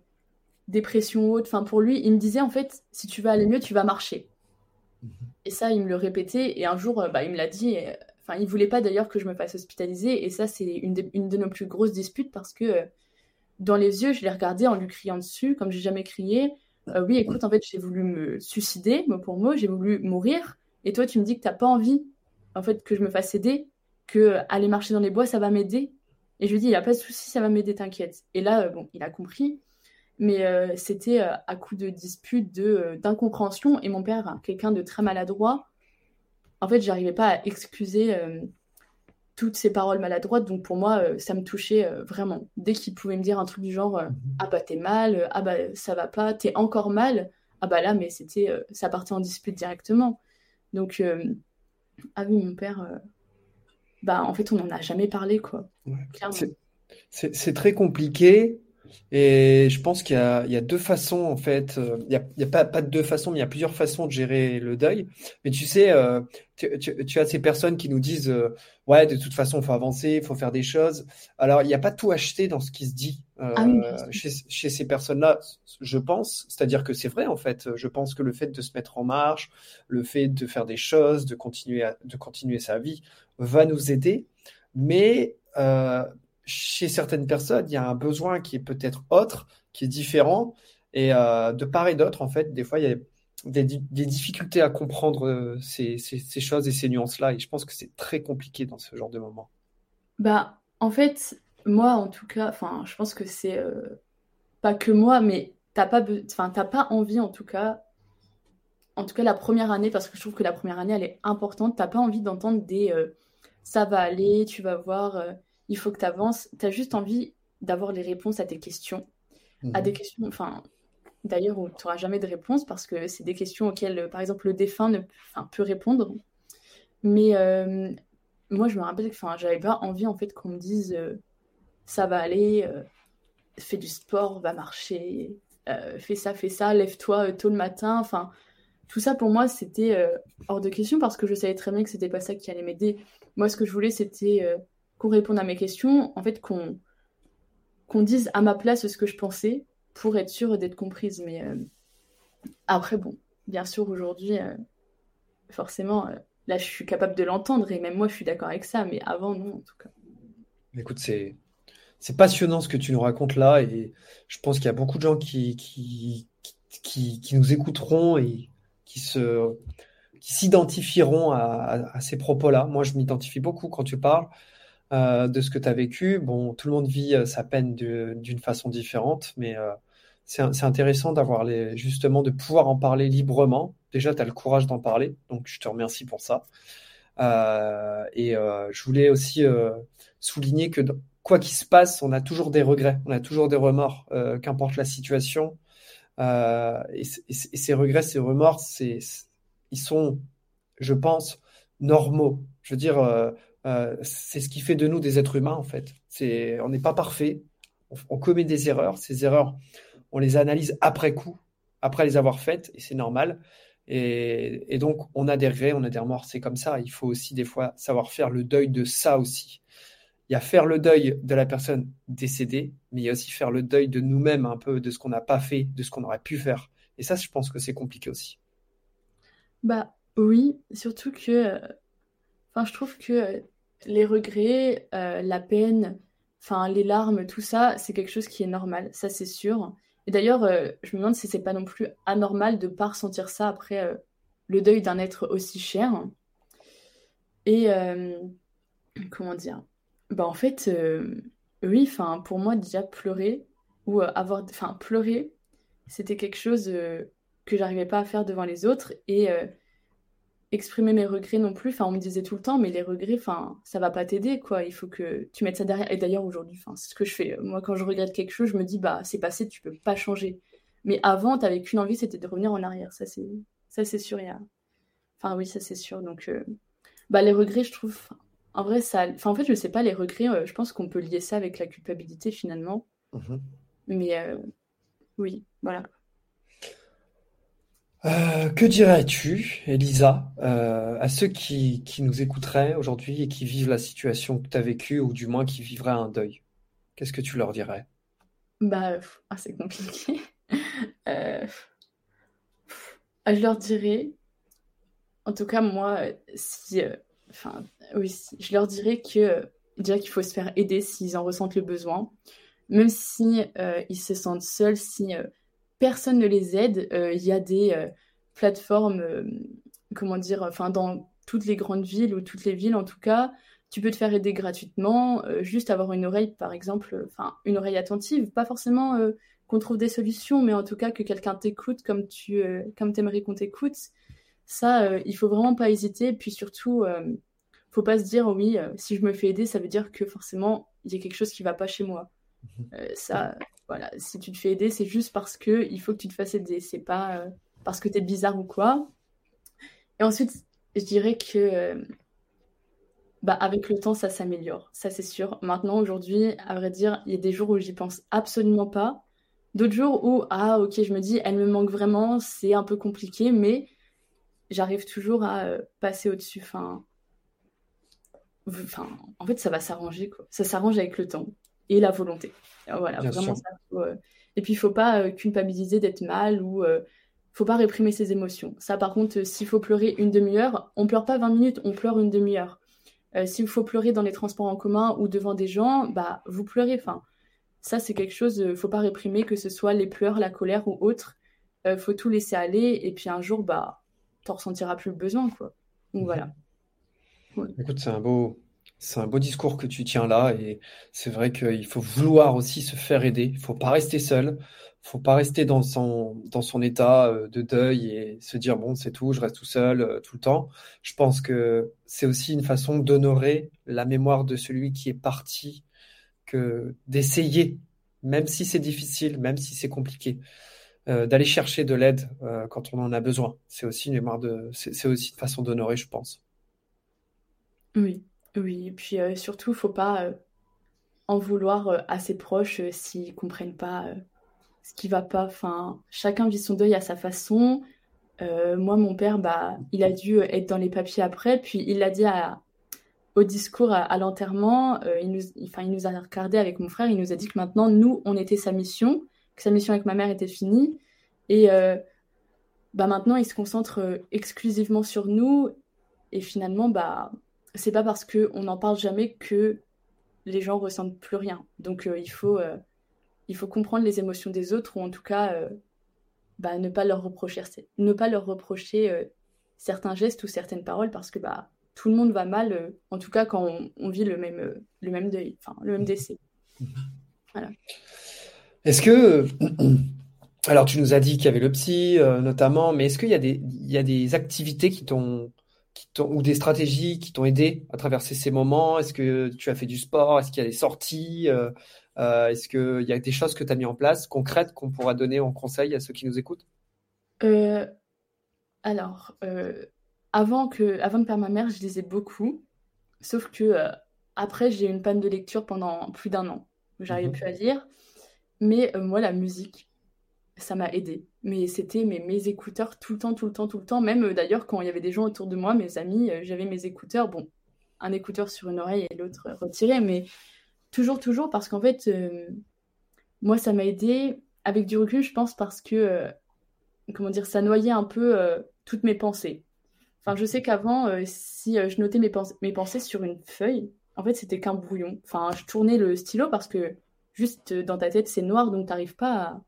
[SPEAKER 2] dépression haute. Enfin, pour lui, il me disait en fait, si tu vas aller mieux, tu vas marcher. Mhm. Et ça, il me le répétait. Et un jour, bah, il me l'a dit. Enfin, il voulait pas d'ailleurs que je me fasse hospitaliser. Et ça, c'est une, de nos plus grosses disputes parce que euh, dans les yeux, je l'ai regardé en lui criant dessus, comme j'ai jamais crié. Euh, oui, écoute, en fait, j'ai voulu me suicider, mot pour mot, j'ai voulu mourir. Et toi, tu me dis que t'as pas envie, en fait, que je me fasse aider, que euh, aller marcher dans les bois, ça va m'aider. Et je lui dis, il n'y a pas de souci, ça va m'aider, t'inquiète. Et là, bon, il a compris. Mais c'était à coup de disputes, d'incompréhension. Et mon père, quelqu'un de très maladroit, en fait, j'arrivais pas à excuser euh, toutes ces paroles maladroites. Donc pour moi, euh, ça me touchait euh, vraiment. Dès qu'il pouvait me dire un truc du genre mhm. ah bah t'es mal, ah bah ça va pas, t'es encore mal, ah bah là mais c'était ça partait en dispute directement. Donc ah oui mon père, bah en fait on n'en a jamais parlé quoi.
[SPEAKER 1] C'est très compliqué et je pense qu'il y, y a, deux façons, en fait. Euh, il n'y a, y a pas, pas, de deux façons, mais il y a plusieurs façons de gérer le deuil. Mais tu sais, euh, tu, tu, tu, as ces personnes qui nous disent euh, Ouais, de toute façon, il faut avancer, il faut faire des choses. Alors, il n'y a pas tout acheté dans ce qui se dit ah chez, chez, ces personnes-là, je pense. C'est-à-dire que c'est vrai, en fait. Je pense que le fait de se mettre en marche, le fait de faire des choses, de continuer, à, de continuer sa vie, va nous aider. Mais chez certaines personnes, il y a un besoin qui est peut-être autre, qui est différent. Et euh, de part et d'autre, en fait, des fois, il y a des, difficultés à comprendre euh, ces, choses et ces nuances-là. Et je pense que c'est très compliqué dans ce genre de moment.
[SPEAKER 2] Bah, en fait, moi, en tout cas, je pense que c'est euh, pas que moi, mais t'as pas, enfin, t'as pas envie, en tout cas, en tout cas la première année, parce que je trouve que la première année, elle est importante. T'as pas envie d'entendre des ça va aller, tu vas voir il faut que tu avances. Tu as juste envie d'avoir les réponses à tes questions. À mhm. des questions, enfin, d'ailleurs, où tu n'auras jamais de réponse parce que c'est des questions auxquelles, par exemple, le défunt ne, peut répondre. Mais euh, moi, je me rappelle que j'avais pas envie en fait qu'on me dise euh, ça va aller, euh, fais du sport, va marcher, fais ça, fais ça, lève-toi tôt le matin. Enfin, tout ça pour moi, c'était hors de question parce que je savais très bien que c'était pas ça qui allait m'aider. Moi, ce que je voulais, c'était qu'on réponde à mes questions, en fait, qu'on qu'on dise à ma place ce que je pensais pour être sûre d'être comprise. Mais euh, après, bon, bien sûr, aujourd'hui, euh, forcément, euh, là, je suis capable de l'entendre et même moi, je suis d'accord avec ça, mais avant, non, en tout cas.
[SPEAKER 1] Écoute, c'est. C'est passionnant ce que tu nous racontes là et je pense qu'il y a beaucoup de gens qui, qui, qui, nous écouteront et qui se qui s'identifieront à, ces propos-là. Moi, je m'identifie beaucoup quand tu parles. Euh, de ce que tu as vécu. Bon, tout le monde vit euh, sa peine d'une façon différente, mais euh, c'est intéressant d'avoir justement de pouvoir en parler librement. Déjà, tu as le courage d'en parler, donc je te remercie pour ça. et je voulais aussi souligner que quoi qu'il se passe, on a toujours des regrets, on a toujours des remords, qu'importe la situation. Et, et, ces regrets, ces remords, ils sont, je pense, normaux. Je veux dire, euh, c'est ce qui fait de nous des êtres humains, en fait. On n'est pas parfait, on, commet des erreurs. Ces erreurs, on les analyse après coup, après les avoir faites, et c'est normal. Et, donc, on a des regrets, on a des remords, c'est comme ça. Il faut aussi des fois savoir faire le deuil de ça aussi. il y a faire le deuil de la personne décédée, mais il y a aussi faire le deuil de nous-mêmes un peu, de ce qu'on n'a pas fait, de ce qu'on aurait pu faire. Et ça, je pense que c'est compliqué aussi.
[SPEAKER 2] Bah oui, surtout que, enfin, je trouve que les regrets, euh, la peine, enfin, les larmes, tout ça, c'est quelque chose qui est normal, ça c'est sûr. Et d'ailleurs, euh, je me demande si c'est pas non plus anormal de pas ressentir ça après euh, le deuil d'un être aussi cher. Et comment dire? Bah en fait, oui, enfin, pour moi déjà pleurer ou avoir, enfin, pleurer, c'était quelque chose que j'arrivais pas à faire devant les autres et exprimer mes regrets non plus. Enfin, on me disait tout le temps, mais les regrets, enfin, ça va pas t'aider, quoi. Il faut que tu mettes ça derrière. Et d'ailleurs, aujourd'hui, enfin, c'est ce que je fais. Moi, quand je regrette quelque chose, je me dis, bah, c'est passé, tu peux pas changer. Mais avant, t'avais qu'une envie, c'était de revenir en arrière. Ça, c'est, ça, c'est sûr. Y a... Enfin, oui, ça, c'est sûr. Donc, euh, bah, les regrets, je trouve, en vrai, ça. Enfin, en fait, je sais pas, les regrets, euh, je pense qu'on peut lier ça avec la culpabilité, finalement. Mmh mais euh, oui, voilà.
[SPEAKER 1] Euh, que dirais-tu, Elisa, euh, à ceux qui, qui nous écouteraient aujourd'hui et qui vivent la situation que tu as vécue, ou du moins qui vivraient un deuil? Qu'est-ce que tu leur dirais?
[SPEAKER 2] Bah, ah, c'est compliqué. <laughs> Euh, je leur dirais, en tout cas, moi, si, enfin, oui, je leur dirais que déjà qu'il faut se faire aider s'ils en ressentent le besoin, même si ils se sentent seuls, si personne ne les aide. Euh, il y a des euh, plateformes, euh, comment dire, enfin dans toutes les grandes villes ou toutes les villes en tout cas, tu peux te faire aider gratuitement, juste avoir une oreille par exemple, enfin une oreille attentive, pas forcément qu'on trouve des solutions, mais en tout cas que quelqu'un t'écoute comme tu comme aimerais qu'on t'écoute. Ça, il faut vraiment pas hésiter. Et puis surtout, faut pas se dire oui, si je me fais aider, ça veut dire que forcément il y a quelque chose qui va pas chez moi. Mmh ça, voilà, si tu te fais aider, c'est juste parce que il faut que tu te fasses aider. C'est pas euh, parce que tu es bizarre ou quoi. Et ensuite, je dirais que euh, bah, avec le temps, ça s'améliore. Ça, c'est sûr. Maintenant, aujourd'hui, à vrai dire, il y a des jours où j'y pense absolument pas. D'autres jours où, ah, ok, je me dis, elle me manque vraiment, c'est un peu compliqué, mais j'arrive toujours à euh, passer au-dessus. Enfin, en fait, ça va s'arranger, quoi. Ça s'arrange avec le temps et la volonté. Voilà, vraiment ça. Euh, et puis, il faut pas euh, culpabiliser d'être mal ou euh, faut pas réprimer ses émotions. Ça, par contre, s'il faut pleurer une demi-heure, on pleure pas 20 minutes, on pleure une demi-heure. s'il faut pleurer dans les transports en commun ou devant des gens, bah, vous pleurez. Enfin, ça, c'est quelque chose, faut pas réprimer, que ce soit les pleurs, la colère ou autre. faut tout laisser aller. Et puis, un jour, bah, t'en ressentiras plus le besoin, quoi. Donc, mhm. voilà.
[SPEAKER 1] Écoute, c'est un beau, c'est un beau discours que tu tiens là et c'est vrai qu'il faut vouloir aussi se faire aider. Il faut pas rester seul. Il faut pas rester dans son, dans son état euh, de deuil et se dire bon, c'est tout, je reste tout seul euh, tout le temps. Je pense que c'est aussi une façon d'honorer la mémoire de celui qui est parti que d'essayer, même si c'est difficile, même si c'est compliqué, euh, d'aller chercher de l'aide quand on en a besoin. C'est aussi une mémoire de, c'est aussi une façon d'honorer, je pense.
[SPEAKER 2] Oui. Oui, et puis euh, surtout, faut pas euh, en vouloir euh, à ses proches s'ils comprennent pas ce qui va pas. Enfin, chacun vit son deuil à sa façon. moi, mon père, bah, il a dû être dans les papiers après, puis il l'a dit au discours à, l'enterrement. il nous, il nous a regardé avec mon frère. Il nous a dit que maintenant, nous, on était sa mission, que sa mission avec ma mère était finie, et bah maintenant, il se concentre exclusivement sur nous. Et finalement, bah c'est pas parce qu'on n'en parle jamais que les gens ressentent plus rien. Donc euh, il, faut, euh, il faut comprendre les émotions des autres ou en tout cas euh, bah, ne pas leur reprocher, ne pas leur reprocher certains gestes ou certaines paroles parce que bah, tout le monde va mal, en tout cas quand on, vit le même, le même deuil, le même décès. Voilà.
[SPEAKER 1] Est-ce que <clears throat> alors, tu nous as dit qu'il y avait le psy, notamment, mais est-ce qu'il y, y a des activités qui t'ont ou des stratégies qui t'ont aidé à traverser ces moments? Est-ce que tu as fait du sport? Est-ce qu'il y a des sorties? Euh, euh, Est-ce qu'il y a des choses que tu as mis en place, concrètes, qu'on pourra donner en conseil à ceux qui nous écoutent?
[SPEAKER 2] Euh, Alors, avant, que, avant de perdre ma mère, je lisais beaucoup. Sauf que après, j'ai eu une panne de lecture pendant plus d'un an. J'arrivais mmh plus à lire. Mais moi, la musique, ça m'a aidé. Mais c'était mes, écouteurs tout le temps, tout le temps, tout le temps. Même euh, d'ailleurs, quand il y avait des gens autour de moi, mes amis, euh, j'avais mes écouteurs. Bon, un écouteur sur une oreille et l'autre retiré, mais toujours, toujours, parce qu'en fait, moi, ça m'a aidé avec du recul, je pense, parce que, comment dire, ça noyait un peu toutes mes pensées. Enfin, je sais qu'avant, si je notais mes, mes pensées sur une feuille, en fait, c'était qu'un brouillon. Enfin, je tournais le stylo parce que juste dans ta tête, c'est noir, donc tu n'arrives pas à,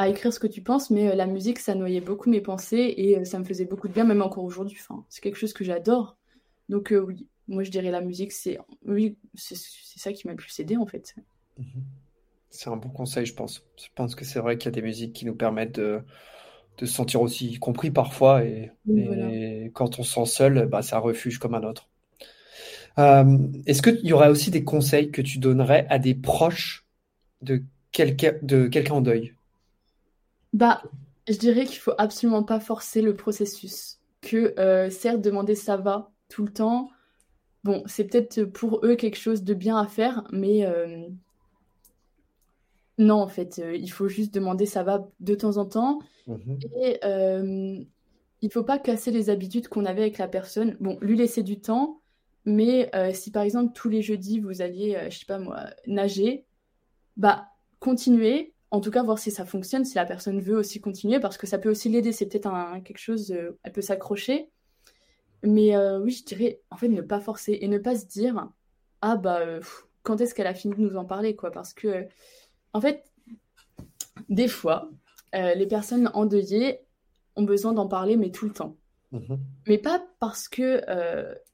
[SPEAKER 2] à écrire ce que tu penses, mais euh, la musique, ça noyait beaucoup mes pensées et euh, ça me faisait beaucoup de bien, même encore aujourd'hui. Enfin, c'est quelque chose que j'adore. Donc euh, oui, moi je dirais la musique, c'est oui, c'est ça qui m'a le plus aidé en fait.
[SPEAKER 1] Mhm. C'est un bon conseil, je pense. Je pense que c'est vrai qu'il y a des musiques qui nous permettent de, de se sentir aussi compris parfois et, quand on se sent seul, bah, c'est un refuge comme un autre. Est-ce qu'il y aurait aussi des conseils que tu donnerais à des proches de quelqu'un de quelqu'un en deuil?
[SPEAKER 2] Bah, je dirais qu'il faut absolument pas forcer le processus. Que euh, certes, demander ça va tout le temps, bon, c'est peut-être pour eux quelque chose de bien à faire, mais euh, non, en fait, euh, il faut juste demander ça va de temps en temps. Mhm. Et il faut pas casser les habitudes qu'on avait avec la personne. Bon, lui laisser du temps, mais si par exemple tous les jeudis vous alliez, je sais pas moi, nager, bah continuez en tout cas voir si ça fonctionne, si la personne veut aussi continuer, parce que ça peut aussi l'aider. C'est peut-être un, quelque chose, euh, elle peut s'accrocher. Mais euh, oui, je dirais, en fait, ne pas forcer et ne pas se dire, ah bah, euh, quand est-ce qu'elle a fini de nous en parler, quoi? Parce que, en fait, des fois, les personnes endeuillées ont besoin d'en parler, mais tout le temps. Mm-hmm. Mais pas parce que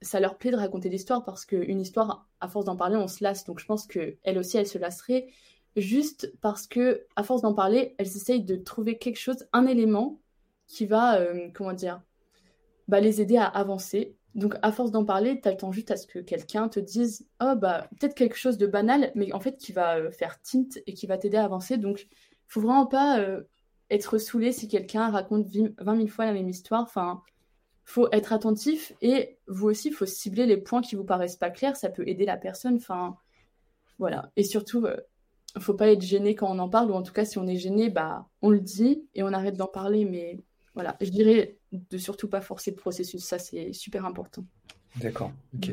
[SPEAKER 2] ça leur plaît de raconter l'histoire, parce qu'une histoire, à force d'en parler, on se lasse. Donc je pense qu'elle aussi, elle se lasserait juste parce que, à force d'en parler, elles essayent de trouver quelque chose, un élément qui va, euh, comment dire, bah, les aider à avancer. Donc, à force d'en parler, tu attends juste à ce que quelqu'un te dise Oh, bah, peut-être quelque chose de banal, mais en fait qui va euh, faire tint et qui va t'aider à avancer. Donc, faut vraiment pas euh, être saoulé si quelqu'un raconte 20 000 fois la même histoire. Enfin, faut être attentif et vous aussi, faut cibler les points qui vous paraissent pas clairs. Ça peut aider la personne. Enfin, voilà. Et surtout, faut pas être gêné quand on en parle, ou en tout cas, si on est gêné, bah, on le dit et on arrête d'en parler. Mais voilà, je dirais de surtout pas forcer le processus, ça c'est super important.
[SPEAKER 1] D'accord, ok.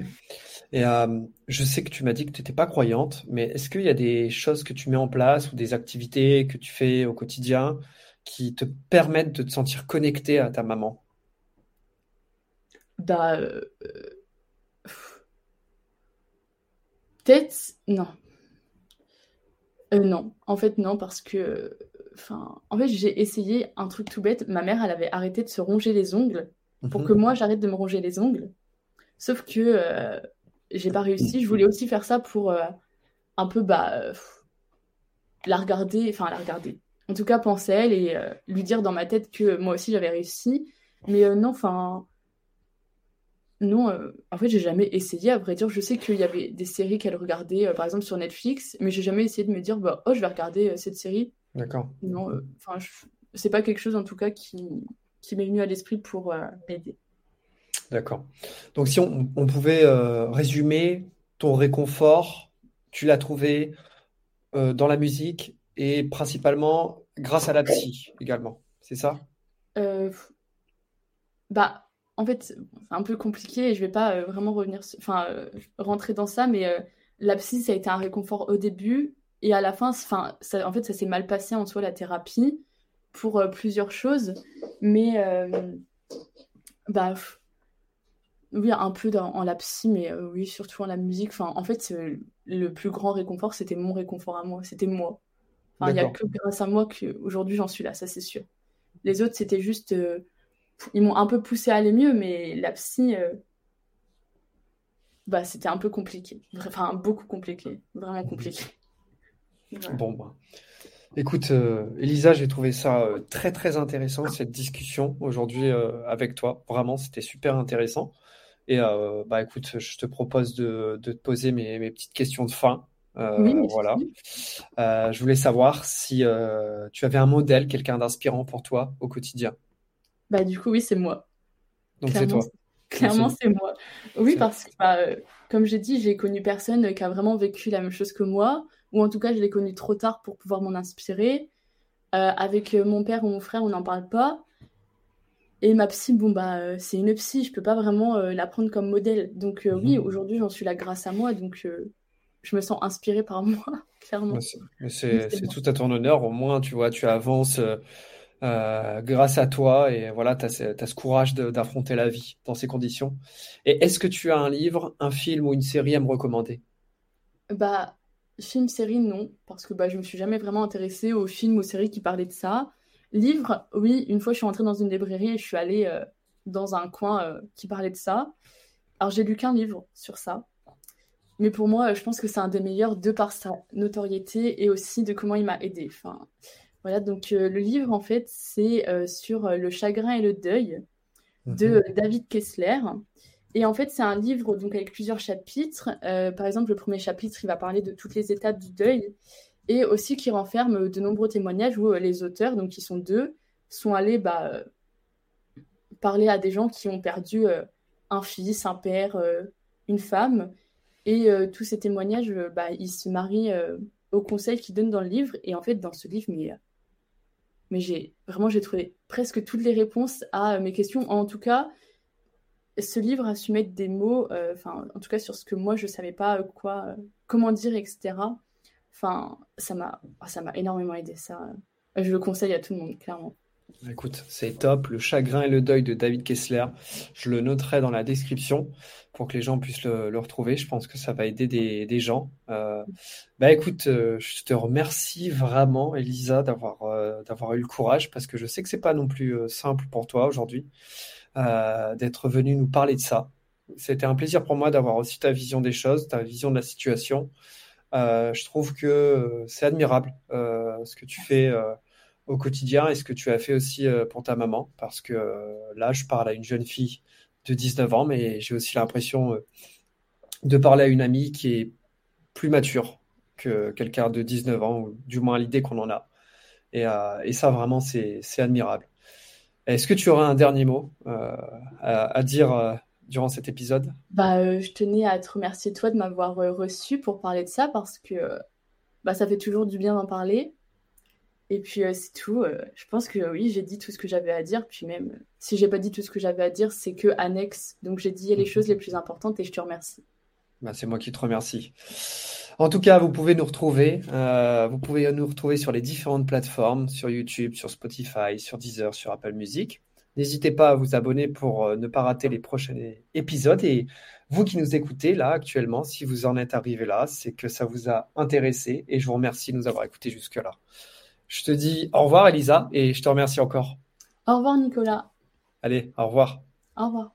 [SPEAKER 1] Et euh, je sais que tu m'as dit que tu n'étais pas croyante, mais est-ce qu'il y a des choses que tu mets en place ou des activités que tu fais au quotidien qui te permettent de te sentir connecté à ta maman?
[SPEAKER 2] Bah. Euh, peut-être. Non, euh, non, en fait non, parce que, enfin, en fait j'ai essayé un truc tout bête. Ma mère, elle avait arrêté de se ronger les ongles pour mhm. que moi j'arrête de me ronger les ongles. Sauf que euh, j'ai pas réussi. Je voulais aussi faire ça pour euh, un peu bah la regarder, enfin la regarder. En tout cas, penser à elle et lui dire dans ma tête que moi aussi j'avais réussi. Mais non, enfin, non, euh, en fait, j'ai jamais essayé, à vrai dire. Je sais qu'il y avait des séries qu'elle regardait, euh, par exemple, sur Netflix, mais j'ai jamais essayé de me dire, bah, oh, je vais regarder euh, cette série.
[SPEAKER 1] D'accord.
[SPEAKER 2] Non, enfin, c'est pas quelque chose, en tout cas, qui, qui m'est venu à l'esprit pour m'aider.
[SPEAKER 1] D'accord. Donc, si on, on pouvait résumer ton réconfort, tu l'as trouvé dans la musique et principalement grâce à la psy également, c'est ça?
[SPEAKER 2] Bah, en fait, c'est un peu compliqué et je vais pas euh, vraiment revenir, enfin, euh, rentrer dans ça, mais euh, la psy, ça a été un réconfort au début et à la fin, enfin, ça, en fait, ça s'est mal passé en soi la thérapie pour plusieurs choses, mais bah, oui, un peu dans, en la psy, mais oui, surtout en la musique. Enfin, en fait, le plus grand réconfort, c'était mon réconfort à moi, c'était moi. Enfin, il n'y a que grâce à moi qu'aujourd'hui j'en suis là, ça c'est sûr. Les autres, c'était juste ils m'ont un peu poussé à aller mieux, mais la psy, euh, bah, c'était un peu compliqué. Enfin, beaucoup compliqué. Vraiment compliqué.
[SPEAKER 1] Bon, bah. Écoute, euh, Elisa, j'ai trouvé ça euh, très, très intéressant, cette discussion aujourd'hui avec toi. Vraiment, c'était super intéressant. Et bah, écoute, je te propose de, te poser mes, mes, petites questions de fin.
[SPEAKER 2] oui,
[SPEAKER 1] voilà. je voulais savoir si tu avais un modèle, quelqu'un d'inspirant pour toi au quotidien.
[SPEAKER 2] Bah, du coup, oui, c'est moi.
[SPEAKER 1] Donc, c'est toi.
[SPEAKER 2] Clairement, c'est moi. Oui, parce que, bah, euh, comme j'ai dit, j'ai connu personne qui a vraiment vécu la même chose que moi, ou en tout cas, je l'ai connu trop tard pour pouvoir m'en inspirer. Euh, avec euh, mon père ou mon frère, on n'en parle pas. Et ma psy, bon, bah, c'est une psy, je peux pas vraiment la prendre comme modèle. Donc, oui,
[SPEAKER 1] Mhm.
[SPEAKER 2] aujourd'hui, j'en suis là grâce à moi. Donc, je me sens inspirée par <laughs> moi, clairement.
[SPEAKER 1] c'est tout à ton honneur. Au moins, tu vois, tu avances euh, grâce à toi et voilà, tu as ce, courage d'affronter la vie dans ces conditions. Et est-ce que tu as un livre, un film ou une série à me recommander?
[SPEAKER 2] Bah, film, série, non, parce que bah, je me suis jamais vraiment intéressée aux films, aux séries qui parlaient de ça. Livre, oui, une fois je suis rentrée dans une librairie et je suis allée euh, dans un coin euh, qui parlait de ça. Alors j'ai lu qu'un livre sur ça, mais pour moi, je pense que c'est un des meilleurs de par sa notoriété et aussi de comment il m'a. Enfin, voilà, donc euh, le livre en fait, c'est euh, sur euh, le chagrin et le deuil de
[SPEAKER 1] Mhm.
[SPEAKER 2] David Kessler. Et en fait, c'est un livre donc avec plusieurs chapitres. Par exemple, le premier chapitre, il va parler de toutes les étapes du deuil et aussi qui renferme de nombreux témoignages où les auteurs, donc qui sont deux, sont allés bah, parler à des gens qui ont perdu un fils, un père, une femme. Et euh, tous ces témoignages, euh, bah, ils se marient euh, aux conseils qu'ils donnent dans le livre. Et en fait, dans ce livre, mais, mais j'ai vraiment j'ai trouvé presque toutes les réponses à euh, mes questions. En tout cas, ce livre a su mettre des mots, euh, en tout cas sur ce que moi je savais pas euh, quoi, comment dire, etc. Enfin, ça m'a, ah, ça m'a énormément aidé. Ça, je le conseille à tout le monde, clairement.
[SPEAKER 1] Écoute, c'est top. Le chagrin et le deuil de David Kessler. Je le noterai dans la description pour que les gens puissent le, retrouver. Je pense que ça va aider des, gens. Euh, bah écoute, euh, je te remercie vraiment, Elisa, d'avoir euh, d'avoir eu le courage parce que je sais que c'est pas non plus simple pour toi aujourd'hui d'être venu nous parler de ça. C'était un plaisir pour moi d'avoir aussi ta vision des choses, ta vision de la situation. Je trouve que c'est admirable ce que tu fais au quotidien et ce que tu as fait aussi euh, pour ta maman, parce que euh, là, je parle à une jeune fille de 19 ans, mais j'ai aussi l'impression euh, de parler à une amie qui est plus mature que quelqu'un de 19 ans, ou du moins l'idée qu'on en a. Et, ça, vraiment, c'est admirable. Est-ce que tu aurais un dernier mot à, dire durant cet épisode?
[SPEAKER 2] Bah, je tenais à te remercier toi de m'avoir reçu pour parler de ça parce que bah, ça fait toujours du bien d'en parler. Et puis euh, c'est tout. euh, je pense que oui, j'ai dit tout ce que j'avais à dire. Puis même euh, si j'ai pas dit tout ce que j'avais à dire, c'est que annexe. Donc j'ai dit les choses les plus importantes et je te remercie.
[SPEAKER 1] Bah, c'est moi qui te remercie. En tout cas, vous pouvez nous retrouver. euh, vous pouvez nous retrouver sur les différentes plateformes, sur YouTube, sur Spotify, sur Deezer, sur Apple Music. N'hésitez pas à vous abonner pour ne pas rater les prochains épisodes. Et vous qui nous écoutez là actuellement, si vous en êtes arrivé là, c'est que ça vous a intéressé. Et je vous remercie de nous avoir écoutés jusque-là. Je te dis au revoir, Elisa, et je te remercie encore.
[SPEAKER 2] Au revoir Nicolas.
[SPEAKER 1] Allez, au revoir.
[SPEAKER 2] Au revoir.